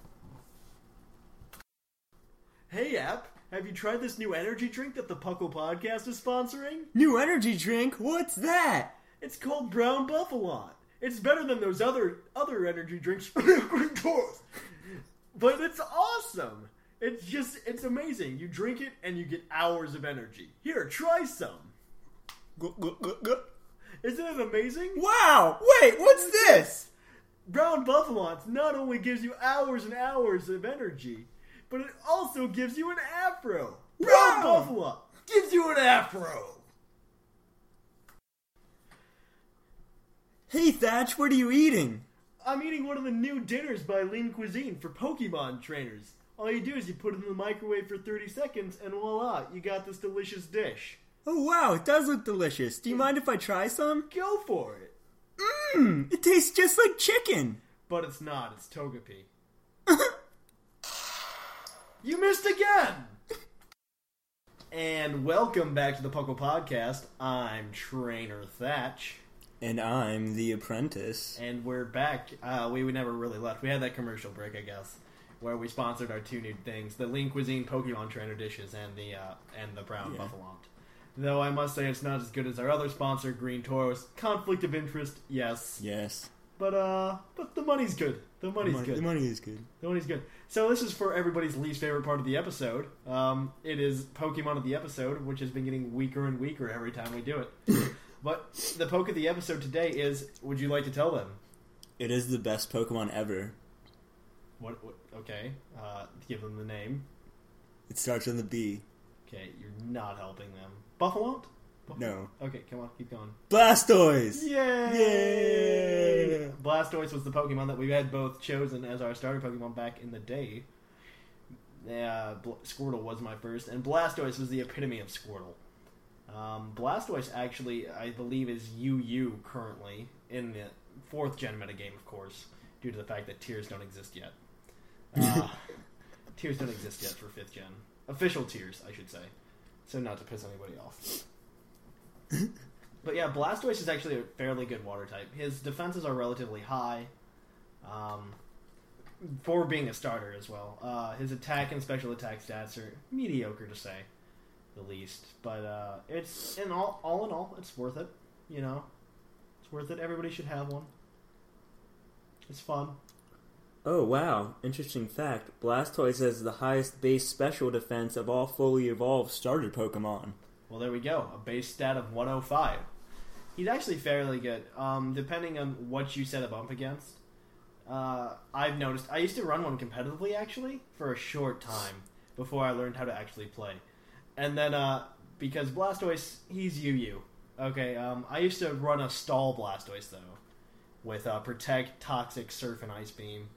[SPEAKER 1] Hey, app. Have you tried this new energy drink that the Puckle Podcast is sponsoring?
[SPEAKER 2] New energy drink? What's that?
[SPEAKER 1] It's called Brown Buffalon. It's better than those other other energy drinks. but it's awesome. It's just it's amazing. You drink it and you get hours of energy. Here, try some. Isn't it amazing?
[SPEAKER 2] Wow! Wait, what's this?
[SPEAKER 1] Brown Buffalons not only gives you hours and hours of energy, but it also gives you an afro. Brown. Buffalo gives you an afro.
[SPEAKER 2] Hey Thatch, what are you eating?
[SPEAKER 1] I'm eating one of the new dinners by Lean Cuisine for Pokemon trainers. All you do is you put it in the microwave for 30 seconds, and voila, you got this delicious dish.
[SPEAKER 2] Oh wow, it does look delicious. Do you mm. mind if I try some?
[SPEAKER 1] Go for it.
[SPEAKER 2] Mmm, it tastes just like chicken.
[SPEAKER 1] But it's not, it's Togepi. You missed again! And welcome back to the Puckle Podcast. I'm Trainer Thatch.
[SPEAKER 2] And I'm the apprentice.
[SPEAKER 1] And we're back. Uh, we, we never really left. We had that commercial break, I guess, where we sponsored our two new things: the Lean Cuisine Pokemon Trainer dishes and the uh, and the Brown
[SPEAKER 2] Yeah.
[SPEAKER 1] Buffalo. Though I must say it's not as good as our other sponsor, Green Toros. Conflict of interest, yes,
[SPEAKER 2] Yes.
[SPEAKER 1] But uh, but the money's good. The money's
[SPEAKER 2] Mon-
[SPEAKER 1] good.
[SPEAKER 2] The money is good.
[SPEAKER 1] The money's good. So this is for everybody's least favorite part of the episode. Um, it is Pokemon of the episode, which has been getting weaker and weaker every time we do it. but the poke of the episode today is: Would you like to tell them?
[SPEAKER 2] It is the best Pokemon ever.
[SPEAKER 1] What? what okay. Uh, give them the name.
[SPEAKER 2] It starts with B.
[SPEAKER 1] Okay, you're not helping them. Buffalo?
[SPEAKER 2] No.
[SPEAKER 1] Okay, come on, keep going.
[SPEAKER 2] Blastoise!
[SPEAKER 1] Yay!
[SPEAKER 2] Yay!
[SPEAKER 1] Blastoise was the Pokemon that we had both chosen as our starter Pokemon back in the day. Yeah, Bl- Squirtle was my first, and Blastoise was the epitome of Squirtle. Um, Blastoise actually, I believe, is UU currently in the fourth gen metagame, of course, due to the fact that tiers don't exist yet. Uh, tiers don't exist yet for fifth gen. Official tiers, I should say. So not to piss anybody off. But yeah, Blastoise is actually a fairly good water type. His defenses are relatively high, um, for being a starter as well. Uh, his attack and special attack stats are mediocre to say. the least. But uh, it's in all all in all, it's worth it. You know, it's worth it. Everybody should have one. It's fun.
[SPEAKER 2] Oh wow! Interesting fact: Blastoise has the highest base special defense of all fully evolved starter Pokemon.
[SPEAKER 1] Well, there we go. A base stat of 105. He's actually fairly good, um, depending on what you set a bump against. Uh, I've noticed. I used to run one competitively, actually, for a short time before I learned how to actually play. And then, uh, because Blastoise, he's UU. Okay, um, I used to run a stall Blastoise, though, with uh, Protect, Toxic, Surf, and Ice Beam,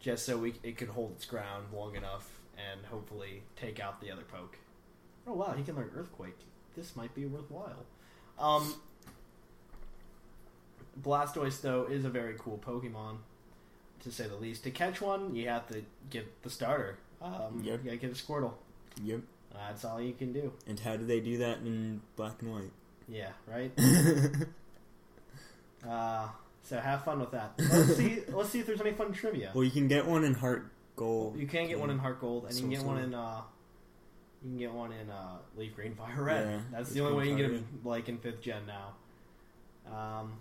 [SPEAKER 1] just so we, it could hold its ground long enough and hopefully take out the other poke. Oh wow, he can learn Earthquake. This might be worthwhile. Um, Blastoise though is a very cool Pokemon, to say the least. To catch one, you have to get the starter. Um,
[SPEAKER 2] Yep.
[SPEAKER 1] You gotta get a Squirtle.
[SPEAKER 2] Yep.
[SPEAKER 1] That's all you can do.
[SPEAKER 2] And how do they do that in black and white?
[SPEAKER 1] Yeah, right. uh, so have fun with that. Let's see. Let's see if there's any fun trivia.
[SPEAKER 2] Well, you can get one in Heart Gold.
[SPEAKER 1] You can get one in Heart Gold, and you can
[SPEAKER 2] So
[SPEAKER 1] get one in. Uh, you can get one in uh, Leaf Green Fire Red.
[SPEAKER 2] Yeah,
[SPEAKER 1] That's the only way you can get them like in fifth gen now. Um,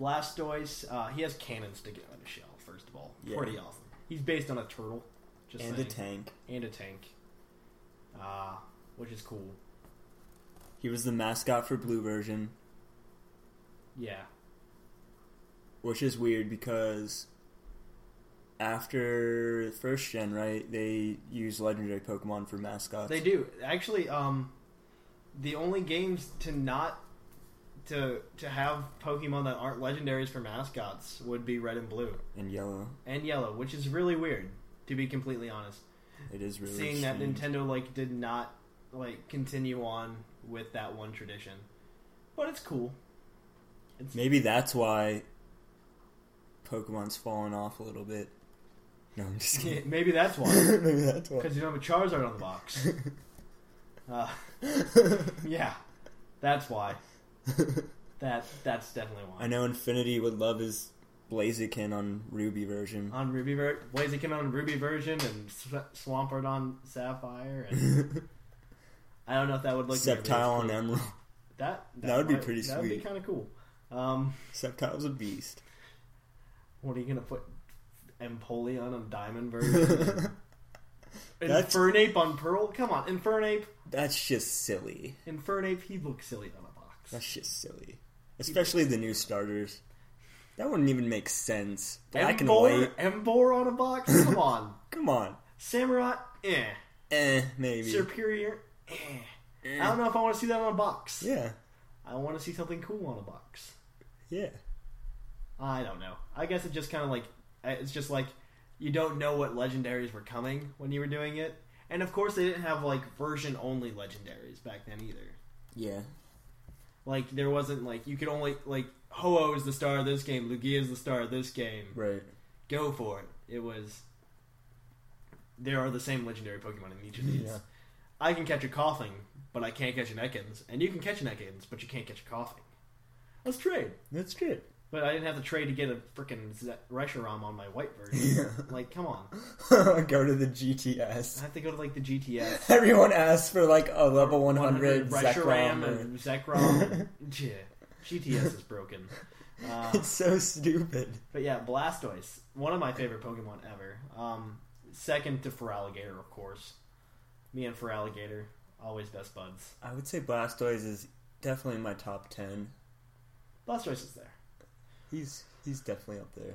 [SPEAKER 1] Blastoise, uh, he has cannons to get out of shell. First of all,
[SPEAKER 2] Yeah.
[SPEAKER 1] pretty awesome. He's based on a turtle, just
[SPEAKER 2] and
[SPEAKER 1] saying.
[SPEAKER 2] a tank.
[SPEAKER 1] and a tank, uh, which is cool.
[SPEAKER 2] He was the mascot for Blue version,
[SPEAKER 1] Yeah,
[SPEAKER 2] which is weird because after first gen, right, they use legendary Pokemon for mascots.
[SPEAKER 1] They do actually. Um, the only games to not to to have Pokemon that aren't legendaries for mascots would be Red and Blue
[SPEAKER 2] and yellow.
[SPEAKER 1] and Yellow, which is really weird. To be completely honest,
[SPEAKER 2] It is really
[SPEAKER 1] seeing that. Nintendo like did not like continue on with that one tradition, but it's cool. It's,
[SPEAKER 2] Maybe that's why Pokemon's fallen off a little bit. No, I'm just
[SPEAKER 1] Yeah,
[SPEAKER 2] kidding.
[SPEAKER 1] maybe that's why.
[SPEAKER 2] Maybe that's why.
[SPEAKER 1] Because you don't have a Charizard on the box. uh, yeah, that's why. That that's definitely why.
[SPEAKER 2] I know Infinity would love his Blaziken on Ruby version.
[SPEAKER 1] on Ruby ver- Blaziken on Ruby version and Sw- Swampert on Sapphire and I don't know if that would look
[SPEAKER 2] Sceptile on. Emerald.
[SPEAKER 1] That
[SPEAKER 2] That would be
[SPEAKER 1] might-
[SPEAKER 2] pretty
[SPEAKER 1] That would be
[SPEAKER 2] sweet.
[SPEAKER 1] kind of cool. Um,
[SPEAKER 2] Sceptile's a beast.
[SPEAKER 1] what are you gonna put Empoleon on Diamond version? Infernape on Pearl? Come on, Infernape.
[SPEAKER 2] That's just silly.
[SPEAKER 1] Infernape. He looks silly on
[SPEAKER 2] That's just silly. Especially the new starters. That wouldn't even make sense. Black and
[SPEAKER 1] Emboar,
[SPEAKER 2] white.
[SPEAKER 1] Emboar on a box. Come on.
[SPEAKER 2] Come on.
[SPEAKER 1] Samurott. Eh.
[SPEAKER 2] Eh, maybe.
[SPEAKER 1] Serperior. Eh.
[SPEAKER 2] Eh.
[SPEAKER 1] I don't know if I want to see that on a box.
[SPEAKER 2] Yeah.
[SPEAKER 1] I want to see something cool on a box.
[SPEAKER 2] Yeah.
[SPEAKER 1] I don't know. I guess it just kind of like it's just like you don't know what legendaries were coming when you were doing it, and of course they didn't have like version only legendaries back then either.
[SPEAKER 2] Yeah.
[SPEAKER 1] Like there wasn't like you could only like Ho-Oh is the star of this game, Lugia is the star of this game.
[SPEAKER 2] Right.
[SPEAKER 1] Go for it. It was there are the same legendary Pokemon in each of these.
[SPEAKER 2] Yeah.
[SPEAKER 1] I can catch a Koffing, but I can't catch an Ekans, and you can catch an Ekans, but you can't catch a Koffing. Let's trade.
[SPEAKER 2] That's good.
[SPEAKER 1] But I didn't have to trade to get a freaking Reshiram on my white version.
[SPEAKER 2] Yeah.
[SPEAKER 1] Like, come on.
[SPEAKER 2] Go to the GTS.
[SPEAKER 1] I have to go to like the GTS.
[SPEAKER 2] Everyone asks for like a level 100
[SPEAKER 1] Reshiram
[SPEAKER 2] Zekrom. or-
[SPEAKER 1] and Zekrom. yeah, GTS is broken. Uh,
[SPEAKER 2] It's so stupid.
[SPEAKER 1] but yeah, Blastoise, one of my favorite Pokemon ever. Um, second to Feraligatr, of course. Me and Feraligatr, always best buds.
[SPEAKER 2] I would say Blastoise is definitely in my top 10.
[SPEAKER 1] Blastoise is there.
[SPEAKER 2] He's he's definitely up there.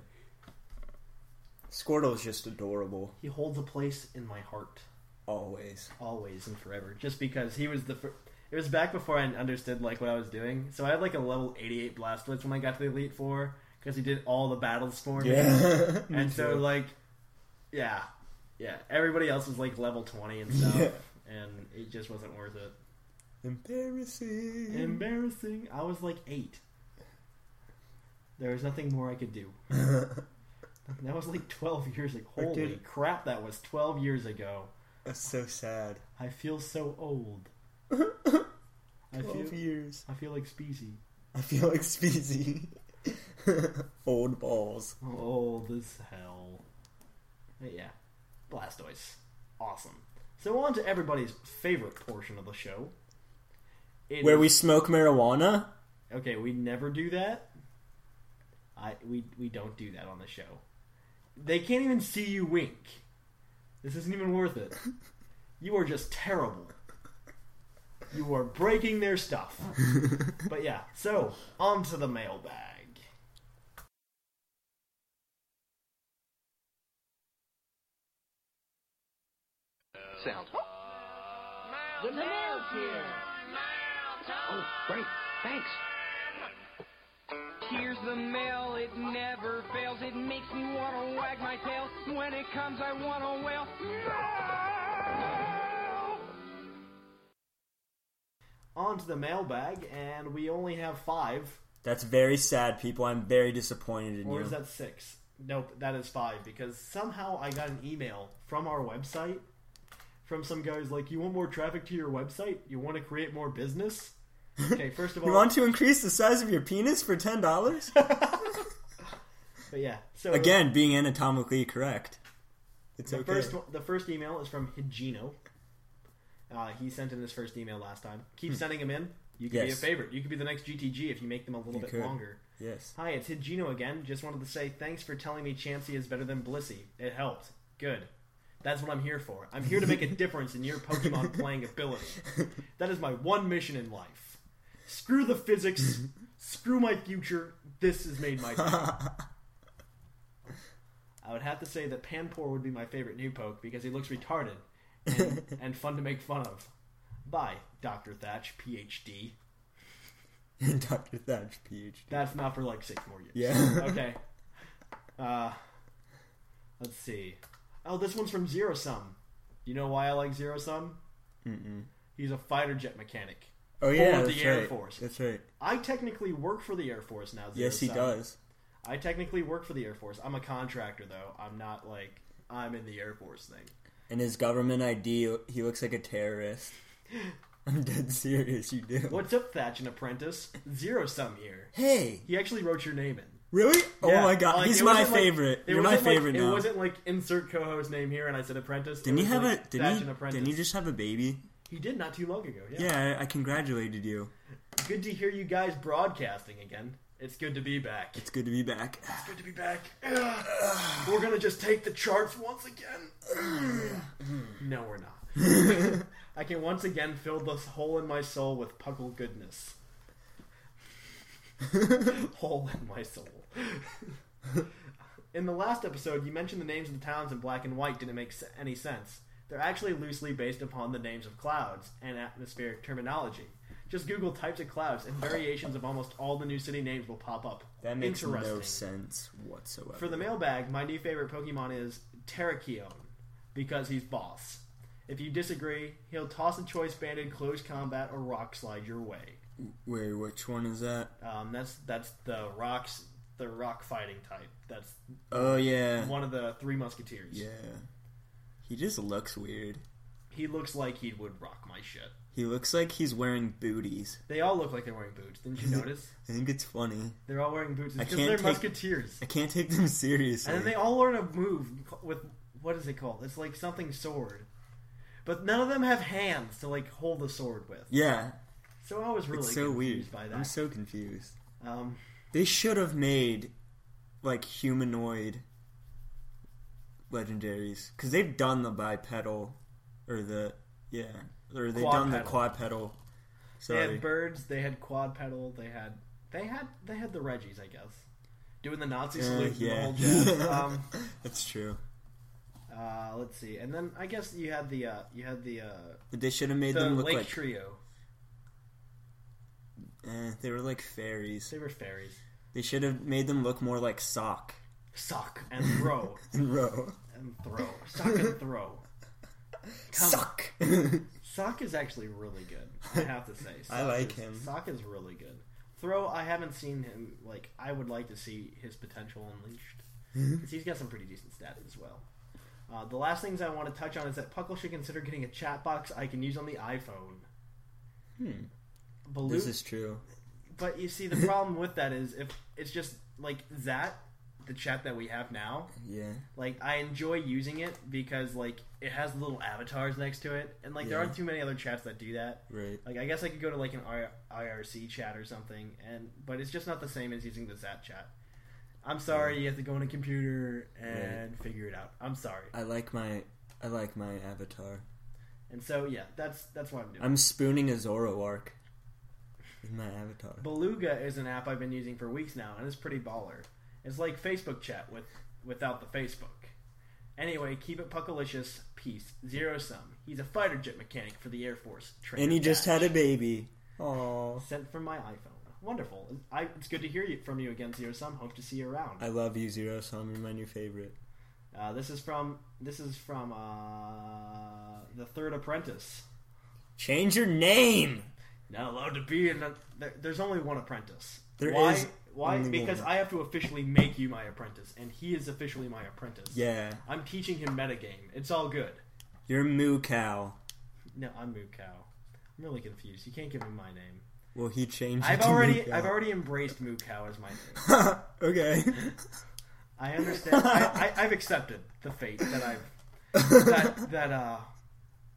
[SPEAKER 2] Squirtle is just adorable,
[SPEAKER 1] He holds a place in my heart.
[SPEAKER 2] always.
[SPEAKER 1] always and forever just because he was the fir- it was back before I understood like what I was doing so I had like a level 88 Blastoise when I got to the Elite Four because he did all the battles for me
[SPEAKER 2] Yeah.
[SPEAKER 1] and so like yeah yeah everybody else was like level 20 and stuff
[SPEAKER 2] Yeah.
[SPEAKER 1] and it just wasn't worth it
[SPEAKER 2] Embarrassing.
[SPEAKER 1] embarrassing I was like 8 there was nothing more I could do that was like 12 years ago holy
[SPEAKER 2] did-
[SPEAKER 1] crap that was 12 years ago
[SPEAKER 2] That's so sad.
[SPEAKER 1] I feel so old I
[SPEAKER 2] 12
[SPEAKER 1] feel
[SPEAKER 2] years.
[SPEAKER 1] I feel like Speezy.
[SPEAKER 2] I feel like Speezy. Old balls.
[SPEAKER 1] Old as hell. But yeah, Blastoise, awesome. So on to everybody's favorite portion of the show. It
[SPEAKER 2] Where
[SPEAKER 1] is-
[SPEAKER 2] we smoke marijuana?
[SPEAKER 1] Okay, we never do that. I we we don't do that on the show. They can't even see you wink. This isn't even worth it. You are just terrible. You are breaking their stuff. but yeah, so on to the mailbag.
[SPEAKER 5] sound. Oh. The mail's here. Oh, great. Thanks.
[SPEAKER 3] Here's the mail, it never fails. It makes me want to wag my tail. When it comes, I want to wail.
[SPEAKER 1] On to the mailbag, and we only have five.
[SPEAKER 2] That's very sad, people. I'm very disappointed in
[SPEAKER 1] Or
[SPEAKER 2] you.
[SPEAKER 1] is that six? Nope, that is five because somehow I got an email from our website from some guys like, "You want more traffic to your website? You want to create more business?" Okay, first of all,
[SPEAKER 2] You want to increase the size of your penis for ten dollars?
[SPEAKER 1] but yeah. So
[SPEAKER 2] Again, being anatomically correct. It's
[SPEAKER 1] the
[SPEAKER 2] okay.
[SPEAKER 1] first the first email is from Higino. Uh, he sent in his first email last time. Keep sending him in. You could be a
[SPEAKER 2] Hmm.
[SPEAKER 1] Favorite. You could be the next GTG if you make them a little
[SPEAKER 2] You
[SPEAKER 1] bit
[SPEAKER 2] could.
[SPEAKER 1] longer.
[SPEAKER 2] Yes.
[SPEAKER 1] Hi, it's Higino again. Just wanted to say thanks for telling me Chansey is better than Blissey. It helped. Good. That's what I'm here for. I'm here to make a difference in your Pokemon playing ability. That is my one mission in life. Screw the physics. Screw my future. This has made my day. I would have to say that Panpour would be my favorite new poke because he looks retarded and, and fun to make fun of. Bye, Dr. Thatch, PhD.
[SPEAKER 2] Dr. Thatch, PhD.
[SPEAKER 1] That's not for like six more years.
[SPEAKER 2] Yeah.
[SPEAKER 1] okay. Uh, let's see. Oh, this one's from Zero Sum. You know why I like Zero Sum? Mm-mm. He's a fighter jet mechanic.
[SPEAKER 2] Oh yeah,
[SPEAKER 1] For the
[SPEAKER 2] that's
[SPEAKER 1] Air
[SPEAKER 2] right.
[SPEAKER 1] Force.
[SPEAKER 2] That's right.
[SPEAKER 1] I technically work for the Air Force now.
[SPEAKER 2] Yes, he does.
[SPEAKER 1] I technically work for the Air Force. I'm a contractor though. I'm not like I'm in the Air Force thing.
[SPEAKER 2] And his government ID, he looks like a terrorist. I'm dead serious. You do.
[SPEAKER 1] What's up, Thatch and Apprentice? Zero Sum here.
[SPEAKER 2] Hey,
[SPEAKER 1] He actually wrote your name in.
[SPEAKER 2] really?
[SPEAKER 1] Oh yeah,
[SPEAKER 2] oh my god,
[SPEAKER 1] like,
[SPEAKER 2] he's my
[SPEAKER 1] wasn't like-
[SPEAKER 2] favorite. You're my
[SPEAKER 1] wasn't like-
[SPEAKER 2] favorite
[SPEAKER 1] It
[SPEAKER 2] now.
[SPEAKER 1] wasn't like insert co-host name here, and I said Apprentice.
[SPEAKER 2] Didn't he have a? Didn't he? Didn't he just have a baby?
[SPEAKER 1] He did not too long ago. Yeah.
[SPEAKER 2] Yeah, I, I congratulated you.
[SPEAKER 1] Good to hear you guys broadcasting again. It's good to be back.
[SPEAKER 2] It's good to be back.
[SPEAKER 1] It's good to be back. We're gonna just take the charts once again. no, we're not. I can once again fill this hole in my soul with puckle goodness. hole in my soul. in the last episode, you mentioned the names of the towns in black and white didn't make any sense. They're actually loosely based upon the names of clouds and atmospheric terminology. Just Google types of clouds, and variations of almost all the new city names will pop up.
[SPEAKER 2] That makes no sense whatsoever.
[SPEAKER 1] For the mailbag, my new favorite Pokemon is Terrakion because he's boss. If you disagree, he'll toss a choice banded close combat or rock slide your way.
[SPEAKER 2] Wait, which one is that?
[SPEAKER 1] Um, that's that's the rocks, the rock fighting type. That's
[SPEAKER 2] Oh yeah,
[SPEAKER 1] one of the three musketeers.
[SPEAKER 2] yeah. He just looks weird.
[SPEAKER 1] He looks like he would rock my shit.
[SPEAKER 2] He looks like he's wearing booties.
[SPEAKER 1] They all look like they're wearing boots. Didn't you notice?
[SPEAKER 2] I think it's funny.
[SPEAKER 1] they're all wearing boots.
[SPEAKER 2] I
[SPEAKER 1] It's because
[SPEAKER 2] can't
[SPEAKER 1] they're
[SPEAKER 2] take-
[SPEAKER 1] musketeers.
[SPEAKER 2] I can't take them seriously.
[SPEAKER 1] And then they all learn a move with what is it called? It's like something sword. But none of them have hands to like hold the sword with.
[SPEAKER 2] yeah,
[SPEAKER 1] So I was really
[SPEAKER 2] it's so
[SPEAKER 1] confused
[SPEAKER 2] weird.
[SPEAKER 1] by that.
[SPEAKER 2] I'm so confused.
[SPEAKER 1] um,
[SPEAKER 2] They should have made like humanoid legendaries because they've done the bipedal or the yeah or they've done the
[SPEAKER 1] Quadpedal.
[SPEAKER 2] quadpedal.
[SPEAKER 1] they
[SPEAKER 2] Sorry,
[SPEAKER 1] had birds. They had quad pedal. They had they had they had the Regis, I guess, doing the Nazi
[SPEAKER 2] Uh,
[SPEAKER 1] salute the
[SPEAKER 2] yeah.
[SPEAKER 1] whole jazz. um,
[SPEAKER 2] that's true.
[SPEAKER 1] uh, let's see, and then I guess you had the uh, you had the uh,
[SPEAKER 2] But they should have made
[SPEAKER 1] the
[SPEAKER 2] them look
[SPEAKER 1] Lake
[SPEAKER 2] like
[SPEAKER 1] Trio.
[SPEAKER 2] eh, they were like fairies.
[SPEAKER 1] They were fairies.
[SPEAKER 2] They should have made them look more like sock
[SPEAKER 1] Suck and throw
[SPEAKER 2] and row.
[SPEAKER 1] and throw. Suck and throw. Come-
[SPEAKER 2] Suck.
[SPEAKER 1] Sock is actually really good. I have to say,
[SPEAKER 2] I like
[SPEAKER 1] is-
[SPEAKER 2] him.
[SPEAKER 1] Sock is really good. Throw, I haven't seen him. Like, I would like to see his potential unleashed
[SPEAKER 2] Mm-hmm.
[SPEAKER 1] 'Cause he's got some pretty decent stats as well. Uh, the last things I want to touch on is that Puckle should consider getting a chat box I can use on the iPhone.
[SPEAKER 2] Hmm. This is true.
[SPEAKER 1] but you see, the problem with that is if it's just like that, the chat that we have now.
[SPEAKER 2] Yeah.
[SPEAKER 1] Like I enjoy using it because like it has little avatars next to it, and like there
[SPEAKER 2] Yeah.
[SPEAKER 1] aren't too many other chats that do that.
[SPEAKER 2] Right.
[SPEAKER 1] Like I guess I could go to like an IRC chat or something, and but it's just not the same as using the Zap chat. I'm sorry, you have to go on a computer and figure it out. I'm sorry.
[SPEAKER 2] I like my I like my avatar.
[SPEAKER 1] And so yeah, that's that's what I'm doing.
[SPEAKER 2] I'm spooning a Zoroark in my avatar.
[SPEAKER 1] Beluga is an app I've been using for weeks now, and it's pretty baller. It's like Facebook chat with without the Facebook. Anyway, keep it puckalicious. Peace. Zero sum. He's a fighter jet mechanic for the Air Force.
[SPEAKER 2] And he just had a baby. Aww.
[SPEAKER 1] sent from my iPhone. Wonderful. I, it's good to hear you, from you again, Zero Sum. Hope to see you around.
[SPEAKER 2] I love you, Zero Sum. You're my new favorite.
[SPEAKER 1] Uh, this is from this is from uh, the Third Apprentice.
[SPEAKER 2] Change your name.
[SPEAKER 1] Not allowed to be in. A, there, there's only one apprentice.
[SPEAKER 2] There
[SPEAKER 1] why?
[SPEAKER 2] is
[SPEAKER 1] why?
[SPEAKER 2] only
[SPEAKER 1] Because. I have to officially make you my apprentice, and he is officially my apprentice.
[SPEAKER 2] Yeah.
[SPEAKER 1] I'm teaching him metagame. It's all good.
[SPEAKER 2] You're Moo Cow.
[SPEAKER 1] No, I'm Moo Cow. I'm really confused. You can't give him my name.
[SPEAKER 2] Well, he changed.
[SPEAKER 1] I've already. I've already embraced Moo Cow as my name.
[SPEAKER 2] okay.
[SPEAKER 1] I understand. I, I, I've accepted the fate that I've that that uh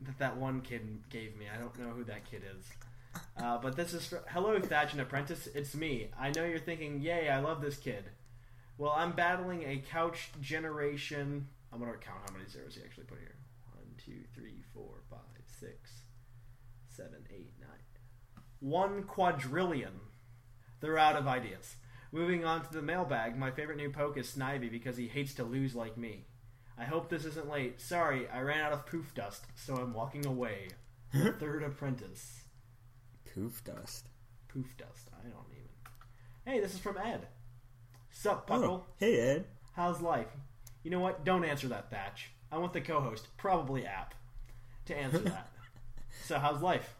[SPEAKER 1] that that one kid gave me. I don't know who that kid is. Uh, but this is for, hello Thatch and Apprentice. It's me. I know you're thinking, "Yay, I love this kid." Well, I'm battling a couch generation. I'm gonna count how many zeros he actually put here. One, two, three, four, five, six, seven, eight, nine. One quadrillion. They're out of ideas. Moving on to the mailbag, my favorite new poke is Snivy because he hates to lose like me. I hope this isn't late. Sorry, I ran out of poof dust, so I'm walking away. Third apprentice.
[SPEAKER 2] Poof dust.
[SPEAKER 1] Poof dust. I don't even. Hey, this is from Ed. Sup, Puckle?
[SPEAKER 2] Oh, hey Ed.
[SPEAKER 1] How's life? You know what? Don't answer that, Thatch. I want the co-host, probably App, to answer that. so, how's life?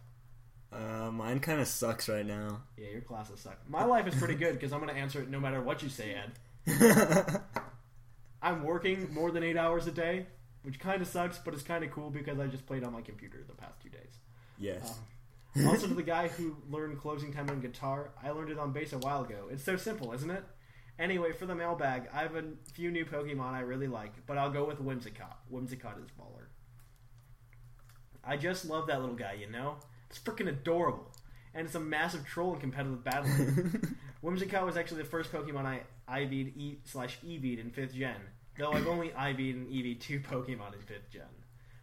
[SPEAKER 2] Uh, mine kind of sucks right now.
[SPEAKER 1] Yeah, your classes suck. My life is pretty good because I'm going to answer it no matter what you say, Ed. I'm working more than eight hours a day, which kind of sucks, but it's kind of cool because I just played on my computer the past two days.
[SPEAKER 2] Yes.
[SPEAKER 1] Also, to the guy who learned closing time on guitar, I learned it on bass a while ago. It's so simple, isn't it? Anyway, for the mailbag, I have a few new Pokemon I really like, but I'll go with Whimsicott. Whimsicott is baller. I just love that little guy, you know? It's freaking adorable. And it's a massive troll in competitive battling. Whimsicott was actually the first Pokemon I IV'd e- slash EV'd in 5th gen, though I've only IV'd and EV'd two Pokemon in 5th gen.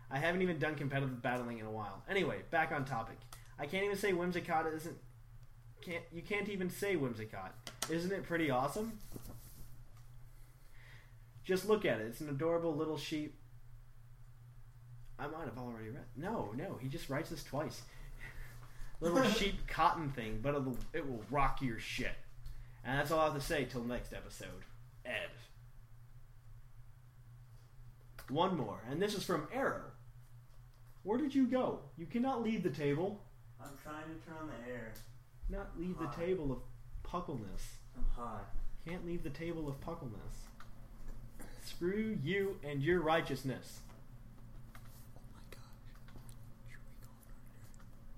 [SPEAKER 1] I haven't even done competitive battling in a while. Anyway, back on topic. I can't even say Whimsicott isn't. Can't you can't even say Whimsicott? Isn't it pretty awesome? Just look at it. It's an adorable little sheep. I might have already read. No, no, he just writes this twice. little sheep cotton thing, but it'll, it will rock your shit. And that's all I have to say till next episode. Ed. One more, and this is from Arrow. Where did you go? You cannot leave the table.
[SPEAKER 2] I'm trying to turn on the air.
[SPEAKER 1] Not leave the table of puckleness.
[SPEAKER 2] I'm hot.
[SPEAKER 1] Can't leave the table of puckleness. Screw you and your righteousness. Oh my gosh. Sure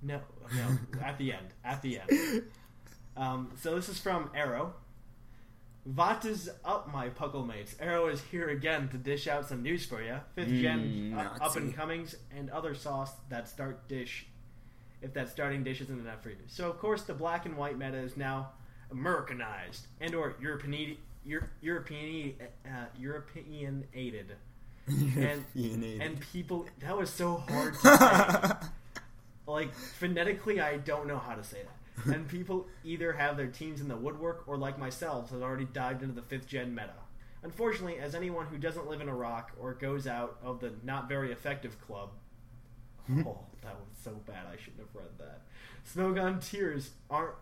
[SPEAKER 1] we go. No, no, at the end. At the end. Um, so this is from Arrow. What is up, my puckle mates? Arrow is here again to dish out some news for you. Fifth gen
[SPEAKER 2] Mm,
[SPEAKER 1] up, up
[SPEAKER 2] Nazi.
[SPEAKER 1] and comings and other sauce that start dish. If that starting dish isn't enough for you. So of course the black and white meta is now Americanized and or European Euro- European uh, European aided. and and people that was so hard to say. like phonetically I don't know how to say that. And people either have their teams in the woodwork or like myself has already dived into the fifth gen meta. Unfortunately, as anyone who doesn't live in Iraq or goes out of the not very effective club Oh, that was so bad I shouldn't have read that. Smogon tiers aren't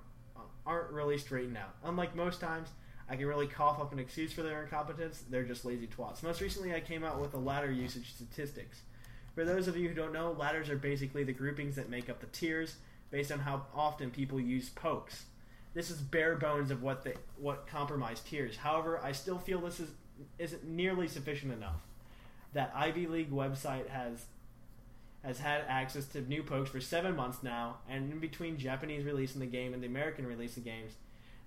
[SPEAKER 1] aren't really straightened out. Unlike most times, I can really cough up an excuse for their incompetence. They're just lazy twats. Most recently, I came out with the ladder usage statistics. For those of you who don't know, ladders are basically the groupings that make up the tiers based on how often people use pokes. This is bare bones of what the what compromised tiers. However, I still feel this is isn't nearly sufficient enough. That Ivy League website has has had access to new pokes for seven months now, and in between Japanese release in the game and the American release of games,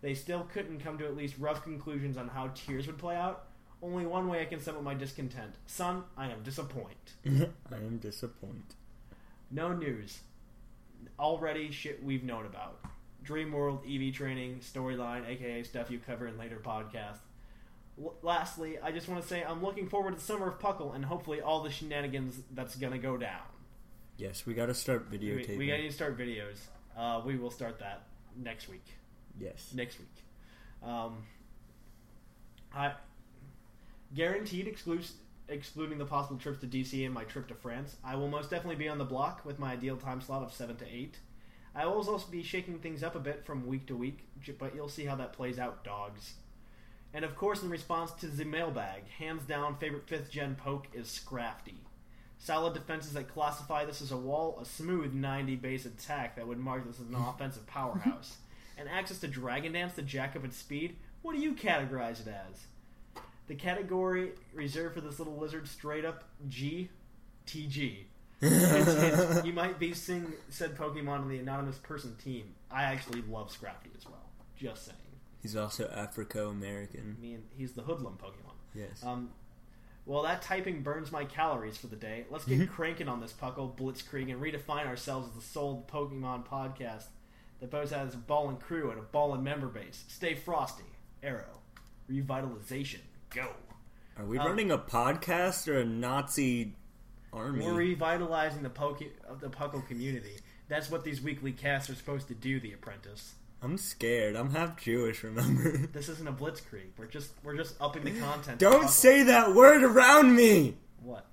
[SPEAKER 1] they still couldn't come to at least rough conclusions on how tiers would play out. Only one way I can sum up my discontent. Son, I am disappointed.
[SPEAKER 2] I am disappointed.
[SPEAKER 1] No news. Already shit we've known about. Dream World, EV training, storyline, aka stuff you cover in later podcasts. L- lastly, I just want to say I'm looking forward to the summer of Puckle and hopefully all the shenanigans that's gonna go down.
[SPEAKER 2] Yes, we got to start
[SPEAKER 1] We,
[SPEAKER 2] videotaping.
[SPEAKER 1] we gotta start videos. Uh, we will start that next week.
[SPEAKER 2] yes.
[SPEAKER 1] Next week. Um, I guaranteed exclus- excluding the possible trips to DC and my trip to France. I will most definitely be on the block with my ideal time slot of seven to eight. I will also be shaking things up a bit from week to week, but you'll see how that plays out, dogs. And of course, in response to the mailbag, hands down favorite fifth gen poke is Scrafty. Solid defenses that classify this as a wall, a smooth 90 base attack that would mark this as an offensive powerhouse, and access to Dragon Dance to jack up its speed. What do you categorize it as? The category reserved for this little lizard straight up G. Hint, hint, you might be seeing said Pokemon on the anonymous person team. I actually love Scrafty as well. Just saying.
[SPEAKER 2] He's also Africo American.
[SPEAKER 1] I mean, he's the hoodlum Pokemon.
[SPEAKER 2] Yes.
[SPEAKER 1] Um, well, that typing burns my calories for the day. Let's get cranking on this Puckle Blitzkrieg and redefine ourselves as the sole Pokemon podcast that both has a ball and crew and a ball and member base. Stay frosty. Arrow. Revitalization. Go.
[SPEAKER 2] Are we
[SPEAKER 1] um,
[SPEAKER 2] running a podcast or a Nazi army?
[SPEAKER 1] We're revitalizing the Poke of the Puckle community. That's what these weekly casts are supposed to do. The Apprentice.
[SPEAKER 2] I'm scared. I'm half Jewish. Remember?
[SPEAKER 1] This isn't a Blitzkrieg. We're just we're just upping the content.
[SPEAKER 2] Don't say that word around me.
[SPEAKER 1] what.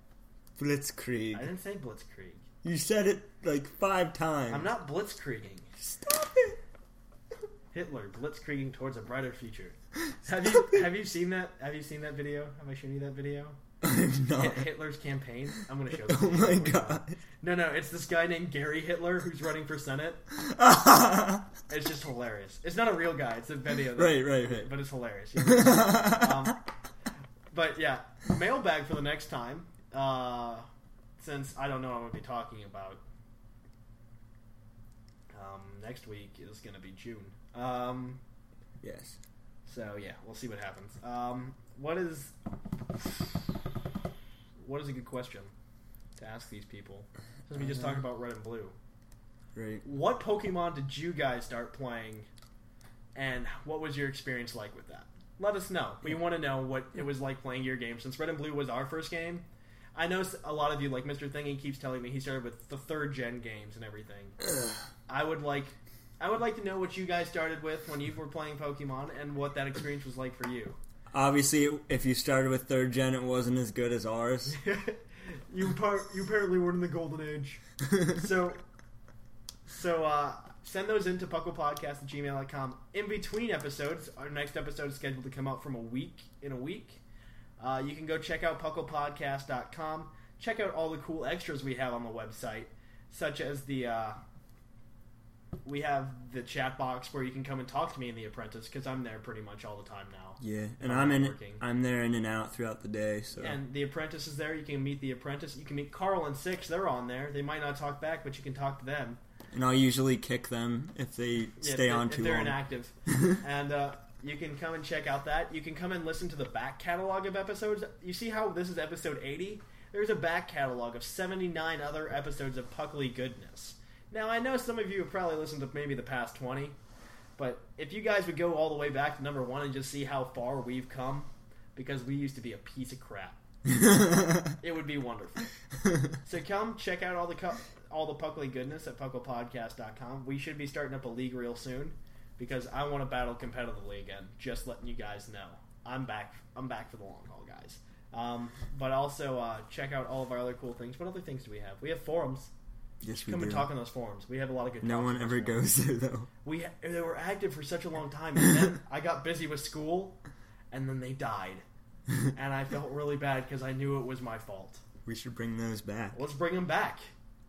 [SPEAKER 2] Blitzkrieg.
[SPEAKER 1] I didn't say Blitzkrieg.
[SPEAKER 2] You said it like five times.
[SPEAKER 1] I'm not Blitzkrieging.
[SPEAKER 2] Stop it.
[SPEAKER 1] Hitler blitzkrieging towards a brighter future. Have you have you seen that? Have you seen that video? Have I shown you that video?
[SPEAKER 2] I'm not.
[SPEAKER 1] Hit- Hitler's campaign. I'm gonna show.
[SPEAKER 2] Oh my god.
[SPEAKER 1] No, no, it's this guy named Gary Hitler who's running for senate. It's just hilarious. It's not a real guy. It's a video. That,
[SPEAKER 2] right, right, right.
[SPEAKER 1] But it's hilarious. um, but yeah, mailbag for the next time. Uh, since I don't know what I'm gonna be talking about. Um, next week is gonna be June. Um,
[SPEAKER 2] yes.
[SPEAKER 1] So yeah, we'll see what happens. Um, what is what is a good question to ask these people? Since we just talked about red and blue,
[SPEAKER 2] Right.
[SPEAKER 1] what Pokemon did you guys start playing, and what was your experience like with that? Let us know. We want to know what it was like playing your game. Since Red and Blue was our first game, I know a lot of you, like Mr. Thingy, keeps telling me he started with the third gen games and everything. I would like, I would like to know what you guys started with when you were playing Pokemon and what that experience was like for you.
[SPEAKER 2] Obviously, if you started with third gen, it wasn't as good as ours.
[SPEAKER 1] you par- you apparently weren't in the golden age. so so uh, send those into pucklepodcast at gmail.com. In between episodes, our next episode is scheduled to come out from a week in a week. Uh, you can go check out pucklepodcast.com. Check out all the cool extras we have on the website, such as the uh, we have the chat box where you can come and talk to me in the apprentice because I'm there pretty much all the time now.
[SPEAKER 2] Yeah, and
[SPEAKER 1] I'm
[SPEAKER 2] I'm in.
[SPEAKER 1] working.
[SPEAKER 2] I'm there in and out throughout the day. So
[SPEAKER 1] And the apprentice is there. You can meet the apprentice. You can meet Carl and Six. They're on there. They might not talk back, but you can talk to them.
[SPEAKER 2] and I'll usually kick them if they
[SPEAKER 1] Yeah,
[SPEAKER 2] stay
[SPEAKER 1] if,
[SPEAKER 2] on
[SPEAKER 1] if
[SPEAKER 2] too
[SPEAKER 1] they're
[SPEAKER 2] long.
[SPEAKER 1] inactive. and uh, you can come and check out that. You can come and listen to the back catalog of episodes. You see how this is episode 80? There's a back catalog of 79 other episodes of Puckly goodness. Now, I know some of you have probably listened to maybe the past 20, but if you guys would go all the way back to number one and just see how far we've come, because we used to be a piece of crap, it would be wonderful. So come check out all the cu- all the Puckly goodness at pucklepodcast.com. We should be starting up a league real soon because I want to battle competitively again. Just letting you guys know, I'm back. I'm back for the long haul, guys. Um, but also uh, check out all of our other cool things. What other things do we have? We have forums.
[SPEAKER 2] Yes, we
[SPEAKER 1] Come
[SPEAKER 2] do.
[SPEAKER 1] and talk on those forums. We have a lot of good.
[SPEAKER 2] no one ever
[SPEAKER 1] forums.
[SPEAKER 2] goes there though.
[SPEAKER 1] We they were active for such a long time, and then I got busy with school, and then they died, and I felt really bad because I knew it was my fault.
[SPEAKER 2] We should bring those back.
[SPEAKER 1] Let's bring them back.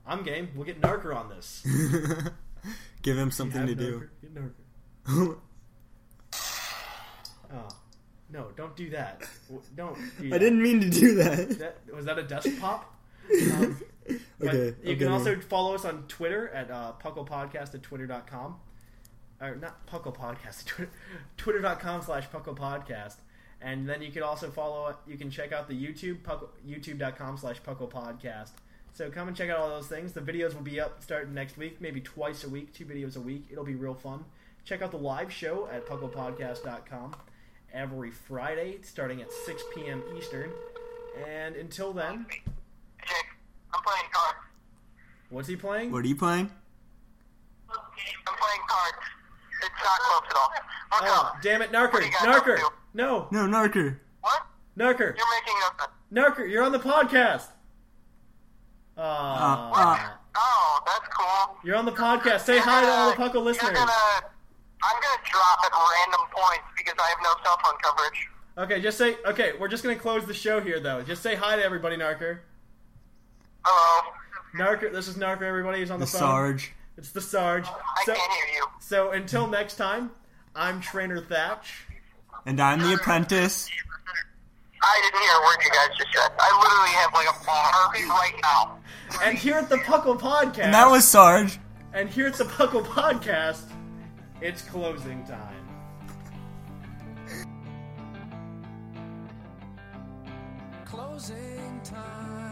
[SPEAKER 1] I'm game. We'll get Narker on this.
[SPEAKER 2] Give him something to
[SPEAKER 1] Have
[SPEAKER 2] do.
[SPEAKER 1] Get Narker. Oh no! Don't do that. Don't. Do
[SPEAKER 2] I didn't mean to do that.
[SPEAKER 1] That, was that a desk pop? Um,
[SPEAKER 2] Okay,
[SPEAKER 1] you
[SPEAKER 2] okay,
[SPEAKER 1] can also
[SPEAKER 2] man.
[SPEAKER 1] follow us on Twitter at uh, pucklepodcast at twitter.com. or not Puckle Podcast, Twitter, twitter.com slash Puckle Podcast. And then you can also follow, you can check out the YouTube, Puckle, youtube.com slash Puckle Podcast. So come and check out all those things. The videos will be up starting next week, maybe twice a week, two videos a week. It'll be real fun. Check out the live show at pucklepodcast.com every Friday, starting at 6 p.m. Eastern. And until then,
[SPEAKER 6] Jake, I'm playing cards.
[SPEAKER 1] what's he playing?
[SPEAKER 2] What are you playing?
[SPEAKER 6] I'm playing cards. It's not close at all. Look
[SPEAKER 1] Oh,
[SPEAKER 6] up.
[SPEAKER 1] damn it, Narker!
[SPEAKER 6] are you guys up
[SPEAKER 1] Narker! No!
[SPEAKER 2] No, Narker.
[SPEAKER 6] What?
[SPEAKER 1] Narker!
[SPEAKER 6] You're making nothing.
[SPEAKER 1] Narker, you're on the podcast!
[SPEAKER 2] Uh,
[SPEAKER 1] Aw.
[SPEAKER 6] Oh, that's cool.
[SPEAKER 1] You're on the podcast. Say hi to all the Puckle listeners.
[SPEAKER 6] gonna, I'm gonna drop at random points because I have no cell phone coverage.
[SPEAKER 1] Okay, just say. Okay, we're just gonna close the show here, though. Just say hi to everybody, Narker.
[SPEAKER 6] Hello.
[SPEAKER 1] Narker, this is Narker. Everybody who's on the,
[SPEAKER 2] The
[SPEAKER 1] phone.
[SPEAKER 2] Sarge.
[SPEAKER 1] It's the Sarge.
[SPEAKER 6] I
[SPEAKER 1] So,
[SPEAKER 6] can't hear you.
[SPEAKER 1] so until next time, I'm Trainer Thatch.
[SPEAKER 2] And I'm the apprentice.
[SPEAKER 6] I didn't hear a word you guys just said. I literally have like a bar right now.
[SPEAKER 1] And here at the Puckle Podcast.
[SPEAKER 2] And that was Sarge.
[SPEAKER 1] And here at the Puckle Podcast, it's closing time.
[SPEAKER 3] Closing time.